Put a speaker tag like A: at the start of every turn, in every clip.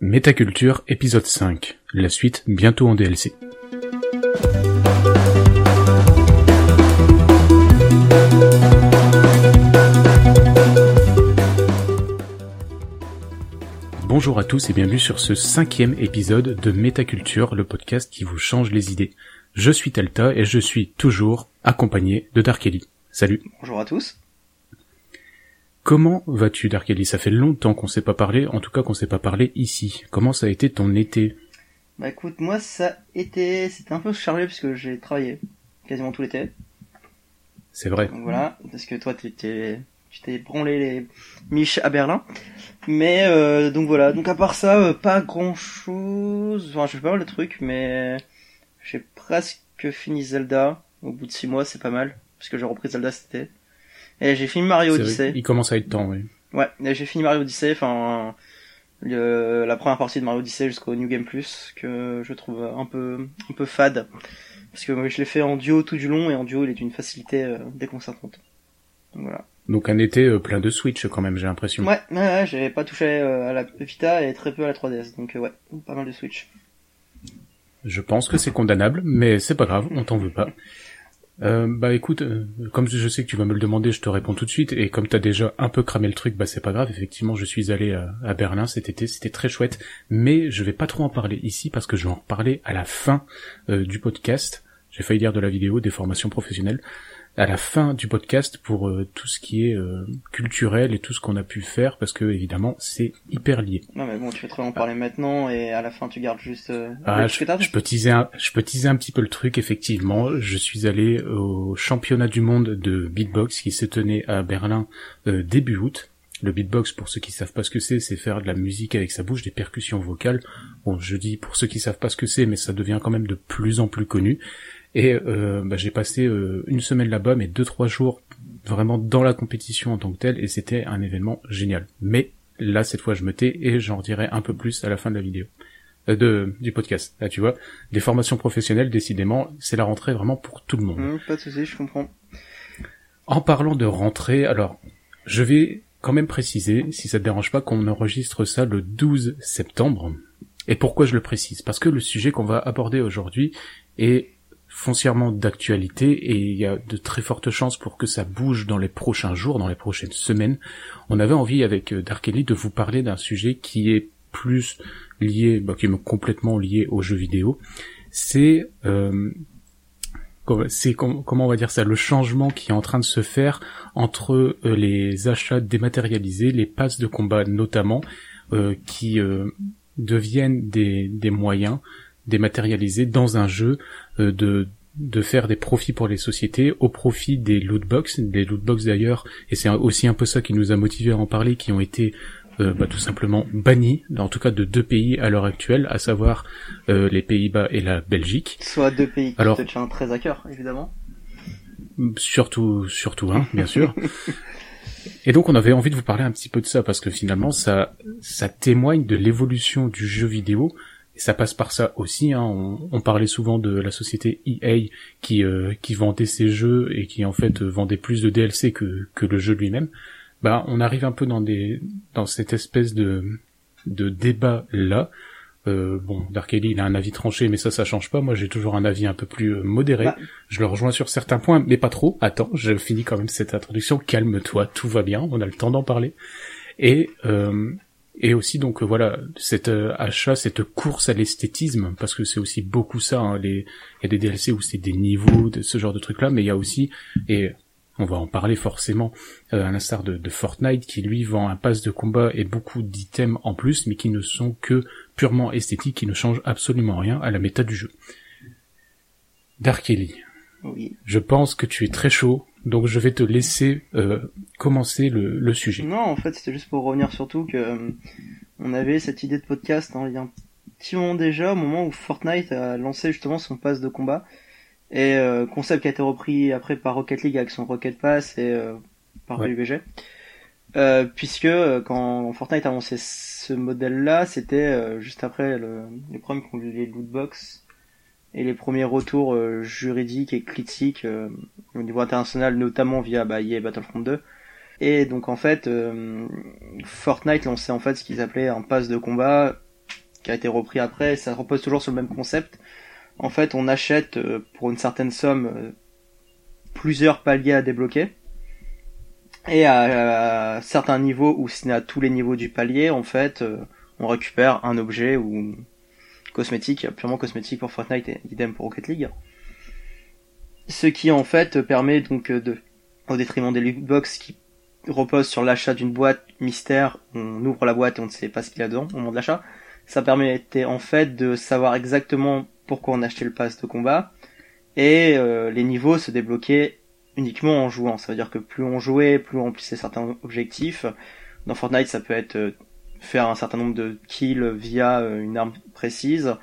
A: Métaculture épisode 5. La suite bientôt en DLC. Bonjour à tous et bienvenue sur ce cinquième épisode de Métaculture, le podcast qui vous change les idées. Je suis Telta et je suis toujours accompagné de Dark. Salut.
B: Bonjour à tous.
A: Comment vas-tu Dark Ellie Ça fait longtemps qu'on s'est pas parlé, en tout cas qu'on s'est pas parlé ici. Comment ça a été ton été?
B: Bah écoute, moi ça a été, c'était un peu chargé puisque j'ai travaillé quasiment tout l'été.
A: C'est vrai.
B: Donc voilà, parce que toi tu t'es tu t'es branlé les miches à Berlin. Mais euh, donc voilà, donc à part ça, euh, pas grand chose. Enfin, je fais pas mal de trucs, mais j'ai presque fini Zelda. Au bout de six mois, c'est pas mal, parce que j'ai repris Zelda cet été. Et j'ai fini Mario Odyssey.
A: Il commence à être temps, oui.
B: Ouais, et j'ai fini Mario Odyssey, enfin la première partie de Mario Odyssey jusqu'au New Game Plus que je trouve un peu un peu fade parce que moi, je l'ai fait en duo tout du long et en duo il est d'une facilité euh, déconcertante. Donc voilà.
A: Donc un été euh, plein de Switch quand même, j'ai l'impression.
B: Ouais, ouais, ouais j'avais pas touché euh, à la Vita et très peu à la 3DS donc euh, ouais, pas mal de Switch.
A: Je pense que c'est condamnable, mais c'est pas grave, on t'en veut pas. Euh, bah écoute, euh, comme je sais que tu vas me le demander, je te réponds tout de suite, et comme t'as déjà un peu cramé le truc, bah c'est pas grave, effectivement je suis allé à, à Berlin cet été, c'était très chouette, mais je vais pas trop en parler ici parce que je vais en reparler à la fin euh, du podcast, j'ai failli dire de la vidéo, des formations professionnelles, à la fin du podcast pour euh, tout ce qui est euh, culturel et tout ce qu'on a pu faire, parce que évidemment c'est hyper lié.
B: Non mais bon, tu peux très en parler maintenant et à la fin tu gardes juste euh,
A: Ah, je, peux teaser un, je peux teaser un petit peu le truc, effectivement. Je suis allé au championnat du monde de beatbox qui se tenait à Berlin euh, début août. Le beatbox, pour ceux qui savent pas ce que c'est, c'est faire de la musique avec sa bouche, des percussions vocales. Bon, je dis pour ceux qui savent pas ce que c'est, mais ça devient quand même de plus en plus connu. Et euh, bah, j'ai passé euh, une semaine là-bas, mais deux trois jours vraiment dans la compétition en tant que telle, et c'était un événement génial. Mais là, cette fois, je me tais et j'en dirai un peu plus à la fin de la vidéo euh, de du podcast. Là, tu vois, des formations professionnelles, décidément, c'est la rentrée vraiment pour tout le monde.
B: Hum, pas de soucis, je comprends.
A: En parlant de rentrée, alors, je vais quand même préciser, si ça te dérange pas, qu'on enregistre ça le 12 septembre. Et pourquoi je le précise? Parce que le sujet qu'on va aborder aujourd'hui est foncièrement d'actualité et il y a de très fortes chances pour que ça bouge dans les prochains jours, dans les prochaines semaines. On avait envie avec euh, Dark Ellie de vous parler d'un sujet qui est plus lié, bah, qui est complètement lié aux jeux vidéo. C'est euh, comment on va dire ça, le changement qui est en train de se faire entre euh, les achats dématérialisés, les passes de combat notamment, euh, qui euh, deviennent des, des moyens dématérialisés dans un jeu euh, de de faire des profits pour les sociétés au profit des lootbox, des lootbox d'ailleurs, et c'est aussi un peu ça qui nous a motivé à en parler, qui ont été euh, bah, tout simplement bannis, en tout cas de deux pays à l'heure actuelle, à savoir euh, les Pays-Bas et la Belgique.
B: Soit deux pays qui
A: Alors-
B: te tiennent très à cœur, évidemment.
A: Surtout, surtout un, bien sûr. Et donc on avait envie de vous parler un petit peu de ça parce que finalement ça, ça témoigne de l'évolution du jeu vidéo et ça passe par ça aussi. Hein. On, on parlait souvent de la société EA qui, euh, qui vendait ses jeux et qui en fait euh, vendait plus de DLC que, que le jeu lui-même. Bah on arrive un peu dans des dans cette espèce de de débat là. Euh, bon, Dark Ellie, il a un avis tranché, mais ça, ça change pas. Moi, j'ai toujours un avis un peu plus euh, modéré.
B: Bah.
A: Je le rejoins sur certains points, mais pas trop. Attends, je finis quand même cette introduction. Calme-toi, tout va bien. On a le temps d'en parler. Et euh, et aussi donc euh, voilà cet euh, achat, cette course à l'esthétisme, parce que c'est aussi beaucoup ça. hein, les il y a des DLC où c'est des niveaux, de ce genre de trucs là, mais il y a aussi et on va en parler forcément, euh, à l'instar de, de Fortnite qui lui vend un pass de combat et beaucoup d'items en plus, mais qui ne sont que purement esthétiques, qui ne changent absolument rien à la méta du jeu. Dark Ellie,
B: Oui.
A: je pense que tu es très chaud, donc je vais te laisser euh, commencer le, le sujet.
B: Non, en fait, c'était juste pour revenir surtout que euh, on avait cette idée de podcast hein, il y a un petit moment déjà, au moment où Fortnite a lancé justement son pass de combat. Et euh, concept qui a été repris après par Rocket League avec son Rocket Pass et euh, par
A: Ouais.
B: Euh, puisque euh, quand Fortnite a lancé ce modèle-là, c'était euh, juste après le, les problèmes qu'ont eu les lootbox et les premiers retours euh, juridiques et critiques euh, au niveau international, notamment via bah, EA Battlefront 2. Et donc en fait, euh, Fortnite lançait en fait ce qu'ils appelaient un pass de combat qui a été repris après. Ça repose toujours sur le même concept. En fait, on achète euh, pour une certaine somme euh, plusieurs paliers à débloquer. Et à, certains niveaux, ou si à tous les niveaux du palier, en fait, on récupère un objet ou cosmétique, purement cosmétique pour Fortnite et idem pour Rocket League. Ce qui en fait permet donc de, au détriment des lootbox qui repose sur l'achat d'une boîte mystère, on ouvre la boîte et on ne sait pas ce qu'il y a dedans au moment de l'achat. Ça permettait en fait de savoir exactement pourquoi on achetait le pass de combat et euh, les niveaux se débloquaient uniquement en jouant. Ça veut dire que plus on jouait, plus on remplissait certains objectifs. Dans Fortnite, ça peut être euh, faire un certain nombre de kills via euh, une arme précise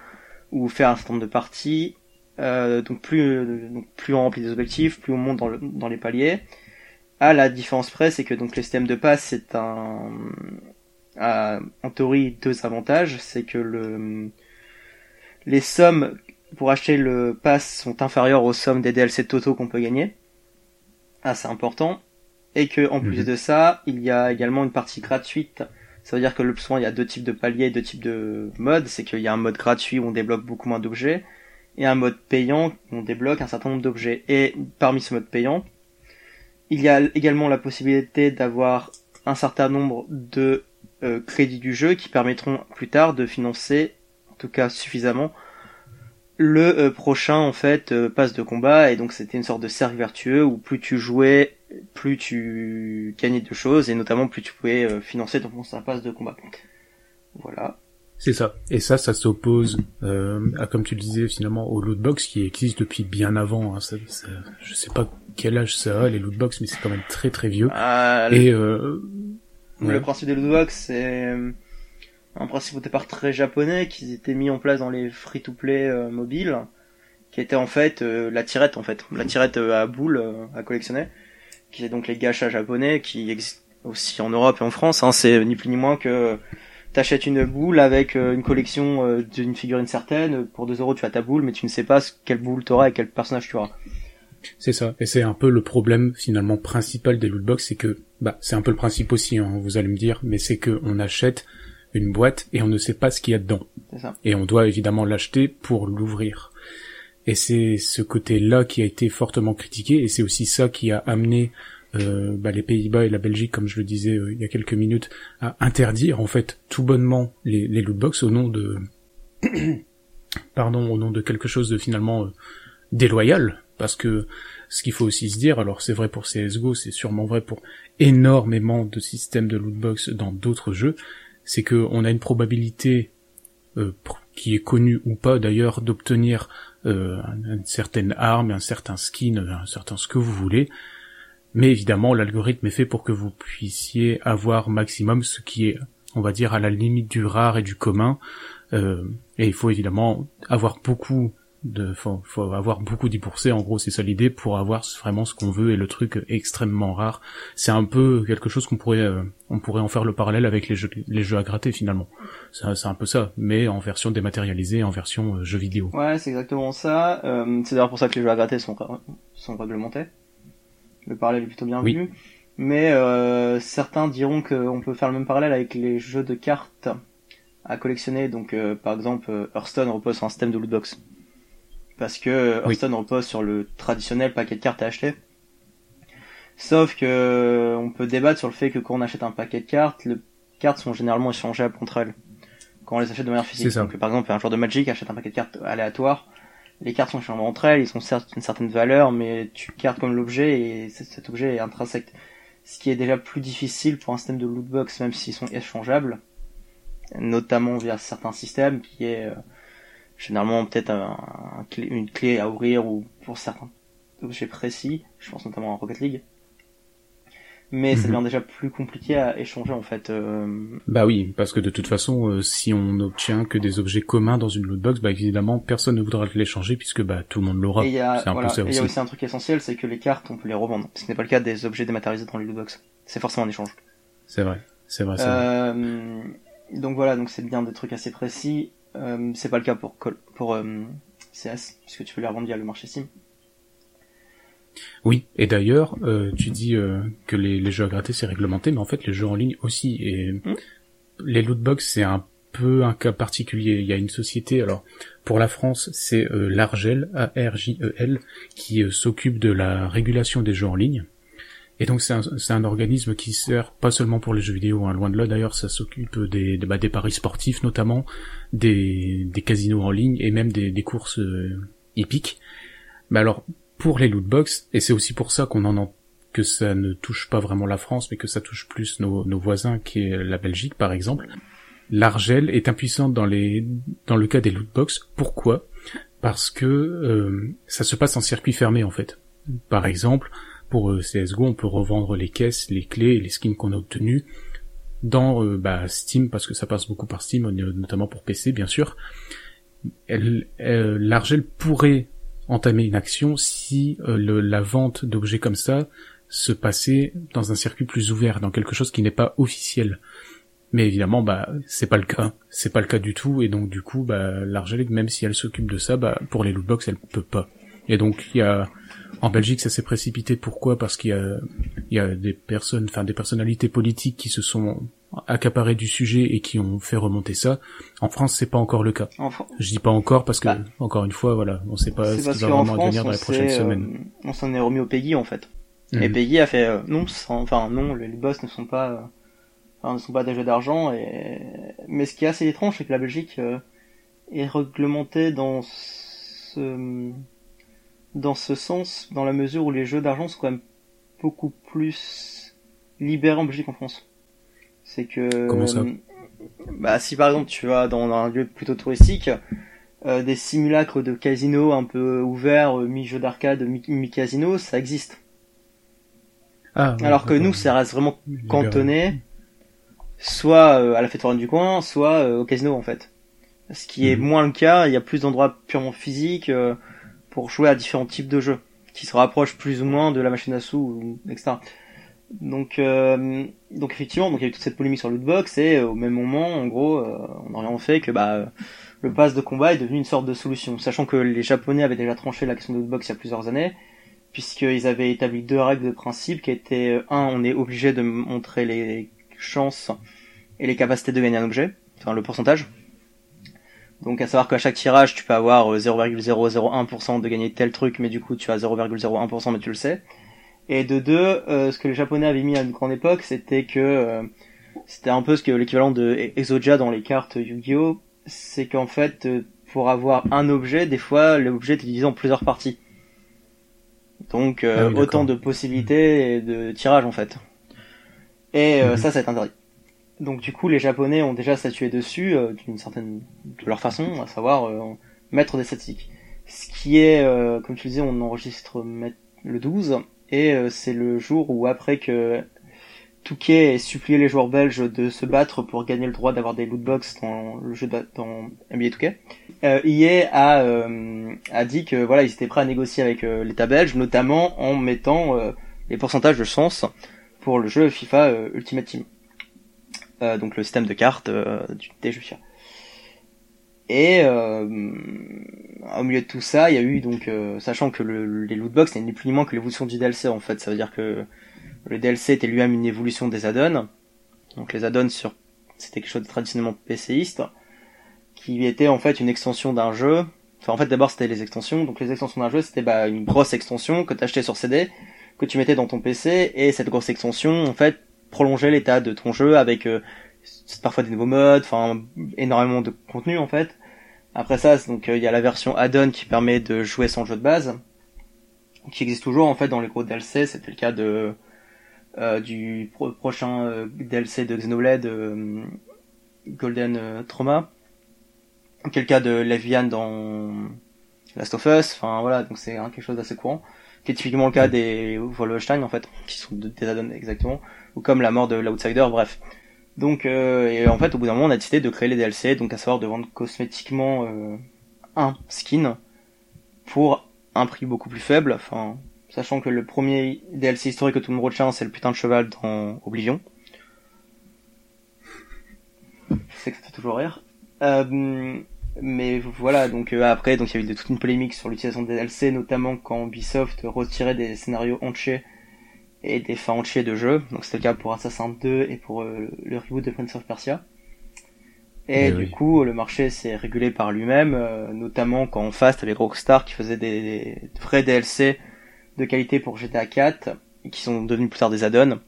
B: ou faire un certain nombre de parties. donc plus donc plus on remplit des objectifs, plus on monte dans, dans les paliers. Ah, la différence près, c'est que donc le système de passe, c'est un, en théorie deux avantages, c'est que le, les sommes pour acheter le pass sont inférieures aux sommes des DLC totaux qu'on peut gagner. Ah, c'est important. Et que en plus mhm. de ça, il y a également une partie gratuite. Ça veut dire que le soin, il y a deux types de paliers, deux types de modes. C'est qu'il y a un mode gratuit où on débloque beaucoup moins d'objets et un mode payant où on débloque un certain nombre d'objets. Et parmi ce mode payant, il y a également la possibilité d'avoir un certain nombre de euh, crédits du jeu qui permettront plus tard de financer, en tout cas suffisamment, le euh, prochain en fait euh, passe de combat et donc c'était une sorte de cercle vertueux où plus tu jouais, plus tu gagnais de choses et notamment plus tu pouvais financer ton passe de combat. Voilà.
A: C'est ça. Et ça, ça s'oppose, à comme tu le disais finalement, au lootbox qui existe depuis bien avant. Hein. Ça, ça, je sais pas quel âge ça a les lootbox, mais c'est quand même très très vieux.
B: Ah, et euh, le principe des lootbox, c'est euh, un principe au départ très japonais qu'ils étaient mis en place dans les free-to-play euh, mobiles, qui était en fait euh, la tirette en fait, la tirette à boules à collectionner, qui est donc les gachas japonais qui existent aussi en Europe et en France. Hein, c'est ni plus ni moins que t'achètes une boule avec une collection d'une figurine certaine, pour 2 euros tu as ta boule, mais tu ne sais pas quelle boule t'auras et quel personnage tu auras.
A: C'est ça, et c'est un peu le problème finalement principal des lootbox, c'est que, bah, c'est un peu le principe aussi, hein, vous allez me dire, mais c'est que on achète une boîte et on ne sait pas ce qu'il y a dedans.
B: Ça.
A: Et on doit évidemment l'acheter pour l'ouvrir. Et c'est ce côté-là qui a été fortement critiqué, et c'est aussi ça qui a amené euh, bah, les Pays-Bas et la Belgique, comme je le disais euh, il y a quelques minutes, à interdire en fait tout bonnement les, lootbox au nom de, pardon, au nom de quelque chose de finalement euh, déloyal, parce que ce qu'il faut aussi se dire, alors c'est vrai pour CSGO, c'est sûrement vrai pour énormément de systèmes de lootbox dans d'autres jeux, c'est que on a une probabilité euh, qui est connue ou pas d'ailleurs d'obtenir euh, une certaine arme, un certain skin, un certain ce que vous voulez. Mais évidemment, l'algorithme est fait pour que vous puissiez avoir maximum ce qui est, on va dire, à la limite du rare et du commun. Euh, et il faut évidemment avoir beaucoup de faut, faut avoir beaucoup d'y en gros c'est ça l'idée pour avoir vraiment ce qu'on veut et le truc extrêmement rare. C'est un peu quelque chose qu'on pourrait euh, on pourrait en faire le parallèle avec les jeux les jeux à gratter finalement. C'est un peu ça mais en version dématérialisée en version euh, jeu vidéo.
B: Ouais c'est exactement ça. Euh, c'est d'ailleurs pour ça que les jeux à gratter sont sont réglementés. Le parallèle est plutôt bien vu. Mais certains diront qu'on peut faire le même parallèle avec les jeux de cartes à collectionner. Donc par exemple Hearthstone repose sur un système de lootbox parce que Hearthstone repose sur le traditionnel paquet de cartes à acheter. Sauf que on peut débattre sur le fait que quand on achète un paquet de cartes, les cartes sont généralement échangeables entre elles. Quand on les achète de manière physique. Donc, par exemple, un joueur de Magic achète un paquet de cartes aléatoire. Les cartes sont échangeables entre elles, ils ont certes une certaine valeur, mais tu gardes comme l'objet et cet objet est intrinsèque. Ce qui est déjà plus difficile pour un système de lootbox, même s'ils sont échangeables. Notamment via certains systèmes qui est, euh, généralement peut-être un, une clé à ouvrir ou pour certains objets précis, je pense notamment à Rocket League. Mais ça mhm. devient déjà plus compliqué à échanger en fait. Euh...
A: Bah oui, parce que de toute façon, euh, si on n'obtient que des objets communs dans une lootbox, bah évidemment personne ne voudra l'échanger puisque bah tout le monde l'aura.
B: Et il y a, y a aussi un truc essentiel, c'est que les cartes on peut les revendre. Ce n'est pas le cas des objets dématérialisés dans les lootbox. C'est forcément un échange.
A: C'est vrai, c'est vrai.
B: Euh... Donc voilà, donc c'est bien des trucs assez précis. Euh, c'est pas le cas pour, pour euh, CS, puisque tu peux les revendre via le marché Steam.
A: Oui, et d'ailleurs, euh, tu dis que les, jeux à gratter c'est réglementé, mais en fait les jeux en ligne aussi. Et hmm. les lootbox c'est un peu un cas particulier. Il y a une société, alors pour la France, c'est euh, l'Argel, A-R-J-E-L, qui euh, s'occupe de la régulation des jeux en ligne. Et donc c'est un, un, organisme qui sert pas seulement pour les jeux vidéo, hein, loin de là d'ailleurs, ça s'occupe des, bah, des, paris sportifs notamment, des, des, casinos en ligne et même des, courses euh, hippiques. Mais alors pour les lootbox, et c'est aussi pour ça qu'on en que ça ne touche pas vraiment la France, mais que ça touche plus nos, nos voisins, qui est la Belgique par exemple. L'Argel est impuissante dans les dans le cas des lootbox. Pourquoi? Parce que euh, ça se passe en circuit fermé en fait. Par exemple, pour euh, CSGO, on peut revendre les caisses, les clés et les skins qu'on a obtenus dans euh, bah, Steam, parce que ça passe beaucoup par Steam, notamment pour PC bien sûr. L'Argel pourrait entamer une action si la vente d'objets comme ça se passait dans un circuit plus ouvert, dans quelque chose qui n'est pas officiel. Mais évidemment, bah, c'est pas le cas. C'est pas le cas du tout, et donc du coup, bah, l'Argel, même si elle s'occupe de ça, bah, pour les lootbox, elle peut pas. Et donc, il y a, en Belgique, ça s'est précipité. Pourquoi? Parce qu'il y a, il y a des personnes, enfin des personnalités politiques qui se sont accaparées du sujet et qui ont fait remonter ça. En France, c'est pas encore le cas. Je dis pas encore parce que, bah, encore une fois, voilà, on sait pas ce qui va vraiment advenir dans les prochaines semaines.
B: Euh, on s'en est remis au Peggy en fait. Et mhm. Peggy a fait euh, non, enfin non, les, boss ne sont pas, euh, enfin, ne sont pas des jeux d'argent. Et mais ce qui est assez étrange, c'est que la Belgique est réglementée dans ce dans ce sens, dans la mesure où les jeux d'argent sont quand même beaucoup plus libérés en Belgique qu'en France. C'est que...
A: Comment ça
B: Bah si par exemple tu vas dans un lieu plutôt touristique, euh, des simulacres de casino un peu ouverts, euh, mi-jeu d'arcade, mi-casino, ça existe. Ah, Alors que nous, ça reste vraiment cantonné, soit euh, à la fête foraine du coin, soit au casino en fait. Ce qui est mhm. moins le cas, il y a plus d'endroits purement physiques, pour jouer à différents types de jeux qui se rapprochent plus ou moins de la machine à sous, etc. Donc, euh, donc effectivement, donc il y a eu toute cette polémique sur lootbox et euh, au même moment, en gros, euh, on a rien fait que bah le pass de combat est devenu une sorte de solution, sachant que les Japonais avaient déjà tranché la question de lootbox il y a plusieurs années, puisqu'ils avaient établi deux règles de principe qui étaient un, on est obligé de montrer les chances et les capacités de gagner un objet, enfin le pourcentage. Donc à savoir qu'à chaque tirage, tu peux avoir 0,001% euh, de gagner tel truc, mais du coup tu as 0,01% mais tu le sais. Et de deux, euh, ce que les Japonais avaient mis à une grande époque, c'était que euh, c'était un peu ce que l'équivalent de Exodia dans les cartes Yu-Gi-Oh, c'est qu'en fait pour avoir un objet, des fois l'objet est divisé en plusieurs parties. Donc ah autant de possibilités de tirage en fait. Et mhm. ça, ça est interdit. Donc du coup, les Japonais ont déjà statué dessus euh, d'une certaine de leur façon, à savoir euh, mettre des statistiques. Ce qui est, euh, comme tu disais, on enregistre le 12 et c'est le jour où après que Touquet ait supplié les joueurs belges de se battre pour gagner le droit d'avoir des lootbox dans le jeu de, dans NBA Touquet, euh, a, a dit que voilà, ils étaient prêts à négocier avec l'État belge, notamment en mettant les pourcentages de chance pour le jeu FIFA Ultimate Team. Euh, donc le système de cartes euh, des jeux Et euh, au milieu de tout ça, il y a eu donc, sachant que le, les lootbox n'est ni plus ni moins que l'évolution du DLC en fait, ça veut dire que le DLC était lui-même une évolution des add-ons. Donc les add-ons sur, c'était quelque chose de traditionnellement PCiste, qui était en fait une extension d'un jeu. Enfin en fait d'abord c'était les extensions, donc les extensions d'un jeu c'était bah, une grosse extension que tu achetais sur CD, que tu mettais dans ton PC, et cette grosse extension en fait prolonger l'état de ton jeu avec euh, parfois des nouveaux modes, enfin énormément de contenu en fait. Après ça, donc euh, il y a la version add-on qui permet de jouer sans jeu de base, qui existe toujours en fait dans les gros DLC. C'était le cas de euh, du prochain DLC de Xenoblade Golden Trauma, qui est le cas de Levian dans Last of Us. Enfin voilà, donc c'est quelque chose d'assez courant qui est typiquement le cas des Wolfenstein en fait, qui sont des add-ons exactement, ou comme la mort de l'Outsider, bref. Donc, euh, et en fait, au bout d'un moment, on a décidé de créer les DLC, donc à savoir de vendre cosmétiquement euh, un skin pour un prix beaucoup plus faible, enfin, sachant que le premier DLC historique que tout le monde retient, c'est le putain de cheval dans Oblivion. Je sais que ça fait toujours rire. Euh, mais voilà, donc euh, après, donc il y avait toute une polémique sur l'utilisation des DLC, notamment quand Ubisoft retirait des scénarios entiers et des fins entiers de jeu. Donc c'était le cas pour Assassin's 2 et pour euh, le reboot de Prince of Persia. Et
A: Eh
B: du
A: oui.
B: coup, le marché s'est régulé par lui-même, euh, notamment quand en face, t'avais Rockstar qui faisait des, des vrais DLC de qualité pour GTA 4, et qui sont devenus plus tard des add-ons.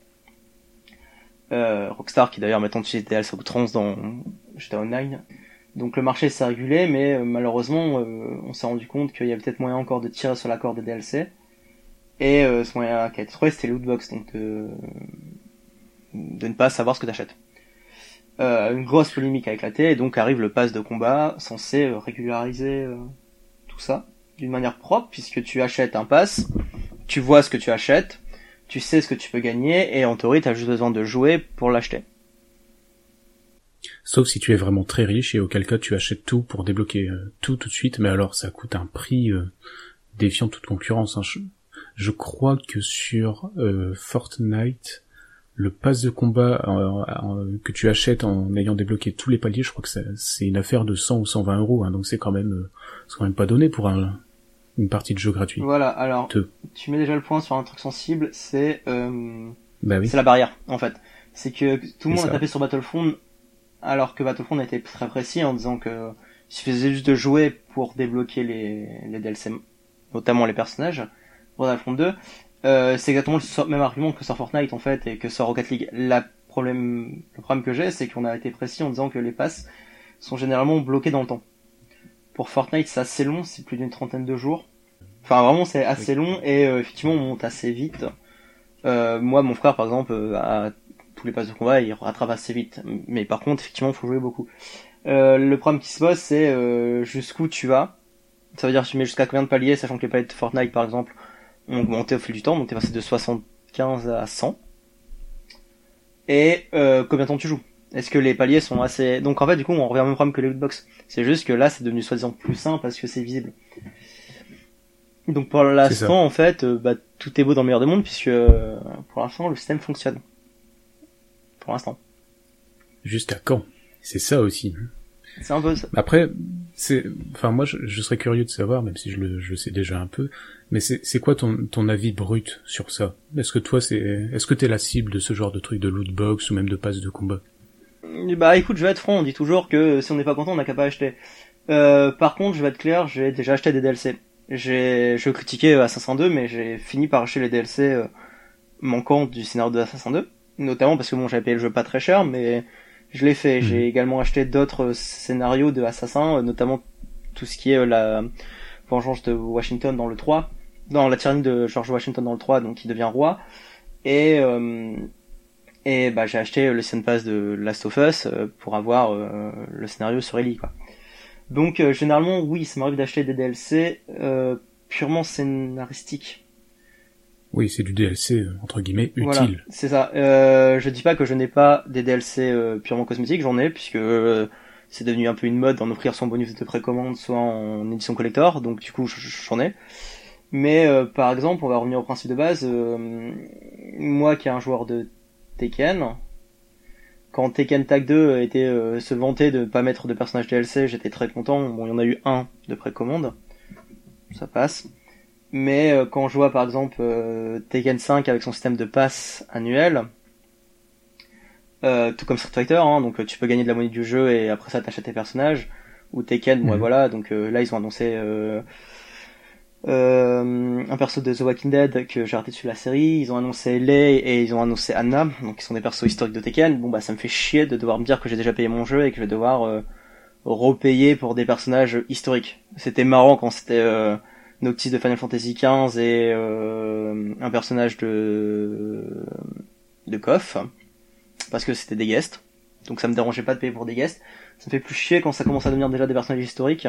B: Euh, Rockstar qui d'ailleurs maintenant utilise des DLC ou trans dans GTA Online. Donc le marché s'est régulé, mais malheureusement, on s'est rendu compte qu'il y avait peut-être moyen encore de tirer sur la corde des DLC. Et euh, ce moyen qui a été trouvé, c'était lootbox, donc de, de ne pas savoir ce que t'achètes. Euh, une grosse polémique a éclaté, et donc arrive le pass de combat censé euh, régulariser euh, tout ça d'une manière propre, puisque tu achètes un pass, tu vois ce que tu achètes, tu sais ce que tu peux gagner, et en théorie, t'as juste besoin de jouer pour l'acheter.
A: Sauf si tu es vraiment très riche et auquel cas tu achètes tout pour débloquer euh, tout tout de suite, mais alors ça coûte un prix euh, défiant toute concurrence. hein. Je, crois que sur euh, Fortnite, le pass de combat euh, euh, que tu achètes en ayant débloqué tous les paliers, je crois que c'est une affaire de 100 ou 120 euros, hein, donc c'est quand même euh, c'est quand même pas donné pour un, une partie de jeu gratuit.
B: Voilà, alors,
A: Te-
B: tu mets déjà le point sur un truc sensible, c'est euh,
A: Bah oui.
B: c'est la barrière, en fait. C'est que tout le monde a tapé sur Battlefront, alors que Battlefront était très précis en disant que il suffisait juste de jouer pour débloquer les, les DLC, notamment les personnages. Pour Battlefront 2, euh, c'est exactement le même argument que sur Fortnite en fait et que sur Rocket League. La problème, le problème que j'ai, c'est qu'on a été précis en disant que les passes sont généralement bloqués dans le temps. Pour Fortnite, c'est assez long, c'est plus d'une trentaine de jours. Enfin, vraiment, c'est assez long et euh, effectivement, on monte assez vite. Euh, moi, mon frère, par exemple, euh, a tous les passes de combat, il rattrape assez vite. Mais par contre, effectivement, il faut jouer beaucoup. Euh, le problème qui se pose, c'est euh, jusqu'où tu vas. Ça veut dire tu mets jusqu'à combien de paliers, sachant que les paliers de Fortnite, par exemple, augmenté au fil du temps, donc t'es passé de 75 à 100. Et euh, combien de temps tu joues? Est-ce que les paliers sont assez... Donc en fait, du coup, on revient au même problème que les lootbox. C'est juste que là, c'est devenu soi-disant plus sain parce que c'est visible. Donc pour l'instant, en fait, euh, bah, tout est beau dans le meilleur des mondes, puisque euh, pour l'instant, le système fonctionne. Pour l'instant.
A: Jusqu'à quand? C'est ça aussi.
B: C'est un peu ça.
A: Après, c'est, enfin moi je, je serais curieux de savoir, même si je le, je sais déjà un peu, mais c'est, c'est quoi ton, ton avis brut sur ça? Est-ce que toi c'est, est-ce que t'es la cible de ce genre de truc de loot box ou même de passe de combat?
B: Bah écoute, je vais être franc, on dit toujours que si on n'est pas content, on n'a qu'à pas acheter. Euh, par contre, je vais être clair, j'ai déjà acheté des DLC. J'ai, je critiquais Assassin 2, mais j'ai fini par acheter les DLC euh, manquants du scénario de Assassin 2. Notamment parce que bon, j'avais payé le jeu pas très cher, mais je l'ai fait.
A: Mhm.
B: J'ai également acheté d'autres scénarios de Assassin, euh, notamment tout ce qui est euh, la vengeance de Washington dans le 3. Dans la tyrannie de George Washington dans le 3, donc il devient roi. Et, euh, et bah, j'ai acheté le Season Pass de Last of Us euh, pour avoir euh, le scénario sur Ellie, quoi. Donc euh, généralement, oui, ça m'arrive d'acheter des DLC euh, purement scénaristiques.
A: Oui, c'est du DLC euh, entre guillemets
B: Voilà,
A: utile.
B: c'est ça. Euh, je dis pas que je n'ai pas des DLC euh, purement cosmétiques, j'en ai puisque euh, c'est devenu un peu une mode d'en offrir soit en bonus de précommande, soit en édition collector, donc du coup j'en ai. Mais euh, par exemple, on va revenir au principe de base. euh, moi qui est un joueur de Tekken, quand Tekken Tag 2 était euh, se vantait de pas mettre de personnage DLC, j'étais très content. Bon, il y en a eu un de précommande, ça passe. Mais euh, quand je vois par exemple euh, Tekken 5 avec son système de passe annuel, euh, tout comme Street Fighter, hein, donc euh, tu peux gagner de la monnaie du jeu et après ça t'achètes tes personnages. Ou Tekken, bon, ouais, voilà, donc euh, là ils ont annoncé euh, euh, un perso de The Walking Dead que j'ai arrêté dessus la série. Ils ont annoncé Lei et ils ont annoncé Anna, donc qui sont des persos historiques de Tekken. Bon bah ça me fait chier de devoir me dire que j'ai déjà payé mon jeu et que je vais devoir euh, repayer pour des personnages historiques. C'était marrant quand c'était euh, Noctis de Final Fantasy XV et euh, un personnage de de KOF parce que c'était des guests. Donc ça me dérangeait pas de payer pour des guests. Ça me fait plus chier quand ça commence à devenir déjà des personnages historiques.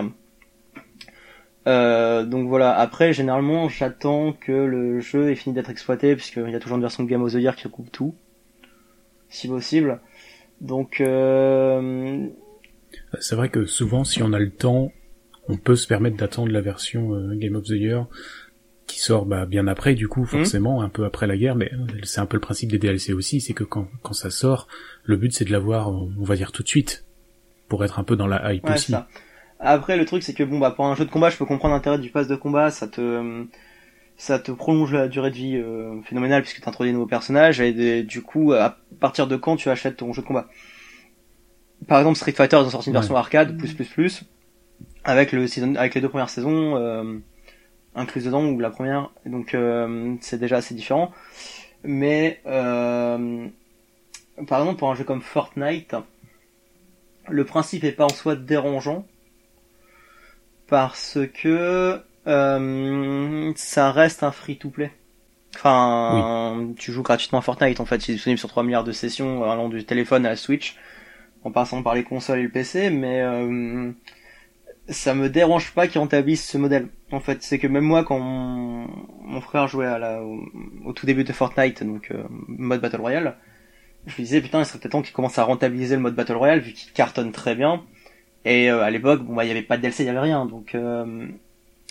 B: Euh, donc voilà, après généralement j'attends que le jeu ait fini d'être exploité puisqu'il y a toujours une version de Game of the Year qui recoupe tout, si possible. Donc euh,
A: C'est vrai que souvent, si on a le temps, on peut se permettre d'attendre la version euh, Game of the Year qui sort bah, bien après, du coup, forcément, un peu après la guerre, mais c'est un peu le principe des DLC aussi, c'est que quand, quand ça sort, le but c'est de l'avoir, on va dire, tout de suite, pour être un peu dans la hype
B: ouais,
A: aussi.
B: ça. Après le truc c'est que bon bah pour un jeu de combat je peux comprendre l'intérêt du pass de combat, ça te ça te prolonge la durée de vie euh, phénoménale puisque tu introduis de nouveaux personnages et du coup à partir de quand tu achètes ton jeu de combat? Par exemple Street Fighter ils ont sorti une version arcade plus plus plus avec le season, avec les deux premières saisons euh, incluses dedans ou la première. Donc euh, c'est déjà assez différent. Mais euh, par exemple pour un jeu comme Fortnite le principe est pas en soi dérangeant parce que euh, ça reste un free to play Enfin, tu joues gratuitement à Fortnite en fait, c'est disponible sur 3 milliards de sessions allant du téléphone à la Switch, en passant par les consoles et le PC, mais euh, ça me dérange pas qu'ils rentabilisent ce modèle. En fait, c'est que même moi, quand mon, frère jouait à la, au, tout début de Fortnite, donc euh, mode Battle Royale, je me disais putain, il serait peut-être temps qu'il commence à rentabiliser le mode Battle Royale vu qu'il cartonne très bien. Et euh, à l'époque, bon bah il y avait pas de DLC, il y avait rien, donc euh,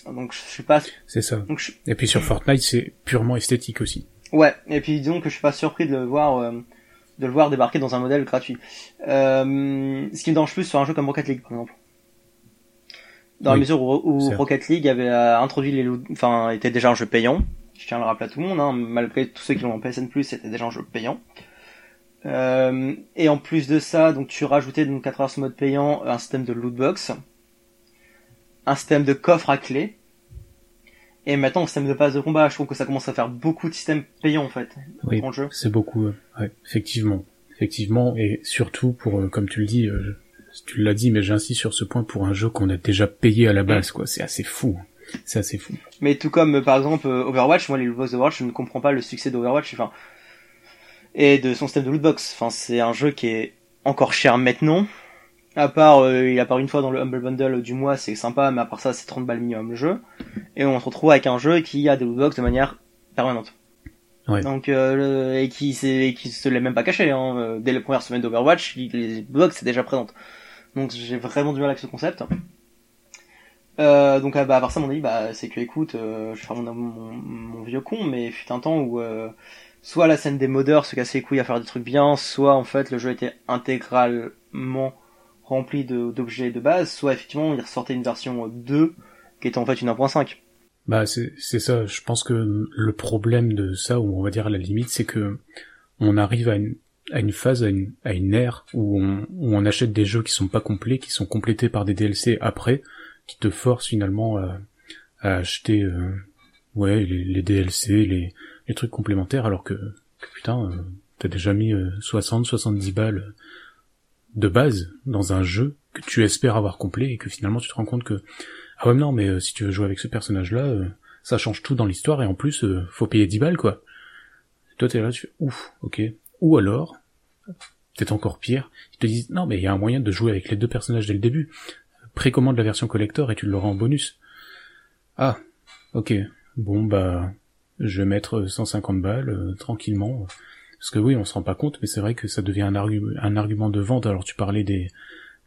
B: donc je suis pas.
A: C'est ça. Et puis sur Fortnite, c'est purement esthétique aussi.
B: Ouais. Et puis disons que je suis pas surpris de le voir, euh, de le voir débarquer dans un modèle gratuit. Euh, ce qui me dérange plus sur un jeu comme Rocket League, par exemple. Dans la mesure où, Rocket League avait euh, introduit les, enfin, était déjà un jeu payant. Je tiens à le rappeler à tout le monde, hein, malgré tous ceux qui l'ont en PSN+, c'était déjà un jeu payant. Euh, et en plus de ça, donc tu rajoutais donc à travers ce mode payant un système de lootbox, un système de coffre à clé, et maintenant, le système de passe de combat, je trouve que ça commence à faire beaucoup de systèmes payants en fait
A: oui, C'est beaucoup, ouais, effectivement, effectivement, et surtout pour, euh, comme tu le dis, euh, tu l'as dit, mais j'insiste sur ce point pour un jeu qu'on a déjà payé à la base, quoi. C'est assez fou. C'est assez fou.
B: Mais tout comme euh, par exemple Overwatch, moi les lootbox d'Overwatch, je ne comprends pas le succès d'Overwatch, enfin, et de son système de lootbox. Enfin, c'est un jeu qui est encore cher maintenant, à part, euh, il apparaît une fois dans le Humble Bundle du mois, c'est sympa, mais à part ça, c'est 30 balles minimum le jeu. Et on se retrouve avec un jeu qui a des lootbox de manière permanente. Ouais. Donc, euh, et qui, qui se l'est même pas caché. Hein. Euh, dès les premières semaines d'Overwatch, les lootbox c'est déjà présente. Donc j'ai vraiment du mal avec ce concept. Euh, donc ah, bah, à part ça, mon avis, bah, c'est que écoute, euh, je faire mon, mon, mon, vieux con, mais fut un temps où soit la scène des modeurs se cassait les couilles à faire des trucs bien, soit en fait le jeu était intégralement rempli d'objets de, base, soit effectivement il ressortait une version 2 qui était en fait une 1.5.
A: Bah c'est ça, je pense que le problème de ça, ou on va dire à la limite, c'est que on arrive à une, à une phase, à une, à une ère où on, où on achète des jeux qui sont pas complets, qui sont complétés par des DLC après, qui te forcent finalement à, à acheter euh, ouais les, les, DLC, les, les trucs complémentaires, alors que, que putain, euh, t'as déjà mis 60, euh, 70 balles de base dans un jeu que tu espères avoir complet et que finalement tu te rends compte que ah ouais non mais euh, si tu veux jouer avec ce personnage là euh, ça change tout dans l'histoire et en plus euh, faut payer 10 balles quoi. toi t'es là tu fais ouf ok ou alors peut-être encore pire ils te disent non mais il y a un moyen de jouer avec les deux personnages dès le début précommande la version collector et tu l'auras en bonus. Ah ok bon bah je vais mettre 150 balles tranquillement parce que oui, on se rend pas compte, mais c'est vrai que ça devient un, argument de vente. Alors tu parlais des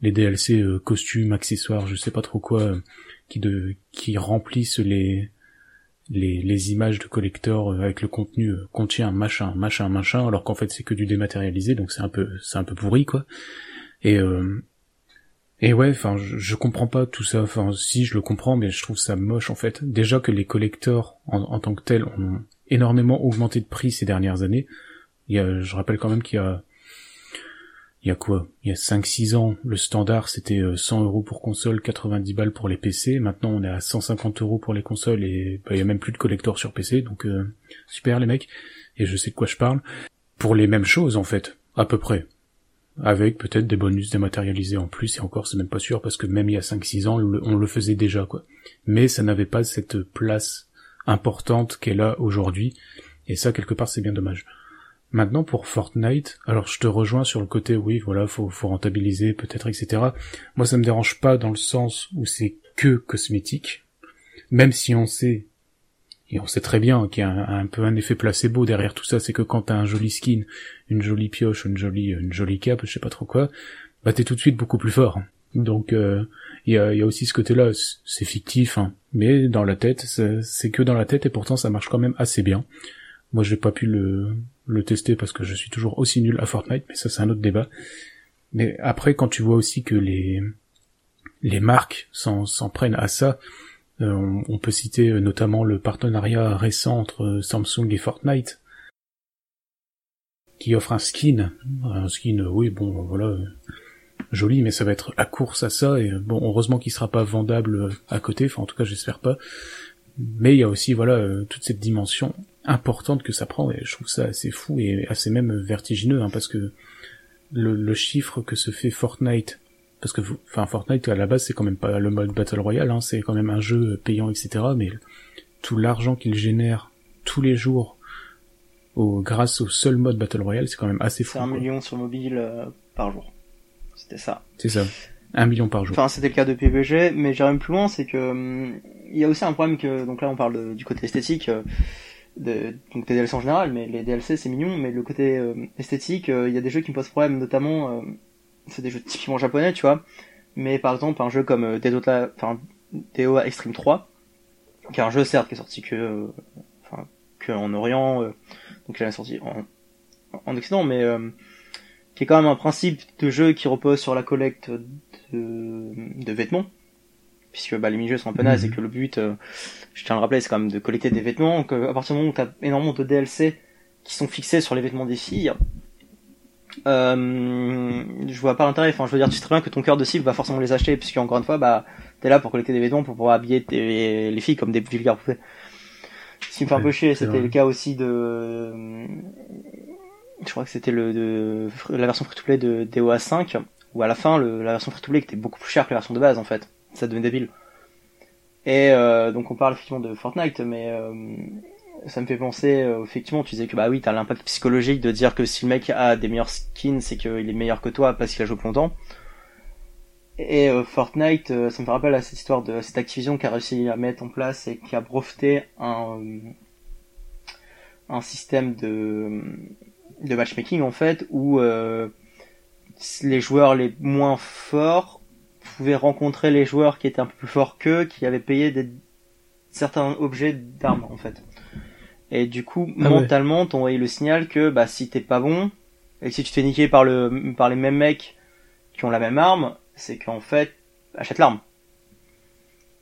A: DLC euh, costumes, accessoires, je sais pas trop quoi, euh, qui remplissent les les, les images de collector euh, avec le contenu contient machin, machin, machin, alors qu'en fait c'est que du dématérialisé, donc c'est un peu c'est un peu pourri quoi. Et et ouais, enfin je, je, comprends pas tout ça. Enfin si je le comprends, mais je trouve ça moche en fait. Déjà que les collectors en, en tant que tels ont énormément augmenté de prix ces dernières années. Il y a, je rappelle quand même qu'il y a, il y a quoi? Il y a 5-6 ans, le standard c'était 100 euh, euros pour console, 90 balles pour les PC. Maintenant on est à 150 euros pour les consoles et bah, il y a même plus de collector sur PC, donc euh, super les mecs. Et je sais de quoi je parle. Pour les mêmes choses en fait, à peu près. Avec peut-être des bonus dématérialisés en plus, et encore c'est même pas sûr parce que même il y a 5-6 ans on le faisait déjà quoi. Mais ça n'avait pas cette place importante qu'elle a aujourd'hui. Et ça quelque part c'est bien dommage. Maintenant pour Fortnite, alors je te rejoins sur le côté oui voilà faut, faut rentabiliser peut-être etc. Moi ça me dérange pas dans le sens où c'est que cosmétique, même si on sait et on sait très bien qu'il y a un, peu un effet placebo derrière tout ça, c'est que quand t'as un joli skin, une jolie pioche, une jolie une jolie cape, je sais pas trop quoi, bah t'es tout de suite beaucoup plus fort. Donc euh, il y, a, y, a, aussi ce côté-là, c'est fictif, hein, mais dans la tête, c'est que dans la tête et pourtant ça marche quand même assez bien. Moi j'ai pas pu le le tester parce que je suis toujours aussi nul à Fortnite, mais ça c'est un autre débat. Mais après, quand tu vois aussi que les les marques s'en prennent à ça, euh, on, peut citer euh, notamment le partenariat récent entre Samsung et Fortnite, qui offre un skin, un skin, oui, bon, voilà, joli, mais ça va être la course à ça. Et bon, heureusement qu'il sera pas vendable à côté. Enfin, en tout cas, j'espère pas. Mais il y a aussi, voilà, toute cette dimension importante que ça prend. Et je trouve ça assez fou et assez même vertigineux, hein, parce que le, le chiffre que se fait Fortnite parce que enfin Fortnite à la base c'est quand même pas le mode battle royale hein, c'est quand même un jeu payant etc mais tout l'argent qu'il génère tous les jours au, grâce au seul mode battle royale c'est quand même assez fou
B: c'est un million sur mobile euh, par jour. C'était ça.
A: C'est ça. Un million par jour.
B: Enfin c'était le cas de PBG mais j'irai même plus loin c'est que hum, il y a aussi un problème que donc là on parle du côté esthétique euh, de, donc des DLC en général mais les DLC c'est mignon mais le côté euh, esthétique il y a des jeux qui me posent problème notamment c'est des jeux typiquement japonais, tu vois. Mais par exemple, un jeu comme euh, Dota, enfin, DOA Extreme 3, qui est un jeu certes qui est sorti que, euh, enfin, que en Orient, euh, donc il est sorti en, en Occident, mais qui est quand même un principe de jeu qui repose sur la collecte de, de vêtements, puisque bah, les mini-jeux sont un peu nazes et mhm. que le but, je tiens à le rappeler, c'est quand même de collecter des vêtements. Que à partir du moment où tu as énormément de DLC qui sont fixés sur les vêtements des filles, euh, je vois pas l'intérêt. Enfin, je veux dire, tu sais très bien que ton cœur de cible va forcément les acheter, puisque encore une fois, bah, t'es là pour collecter des vêtements pour pouvoir habiller les filles comme des vulgaires poupées. Ce qui me fait un peu chier, c'était le cas aussi de, je crois que c'était le de la version free-to-play de DOA 5, où à la fin, le, la version free-to-play était beaucoup plus chère que la version de base, en fait. Ça devenait débile. Et euh, donc on parle effectivement de Fortnite, mais euh, ça me fait penser, euh, effectivement, tu disais que bah oui, t'as l'impact psychologique de dire que si le mec a des meilleurs skins, c'est qu'il est meilleur que toi parce qu'il a joué plus longtemps. Et euh, Fortnite, euh, ça me fait rappel à cette histoire de cette Activision qui a réussi à mettre en place et qui a breveté un, un système de, de matchmaking en fait où les joueurs les moins forts pouvaient rencontrer les joueurs qui étaient un peu plus forts qu'eux, qui avaient payé des certains objets d'armes en fait. Et du coup, ah mentalement, t'as envoyé le signal que bah si t'es pas bon et que si tu te fais niquer par le par les mêmes mecs qui ont la même arme, c'est qu'en fait, achète l'arme.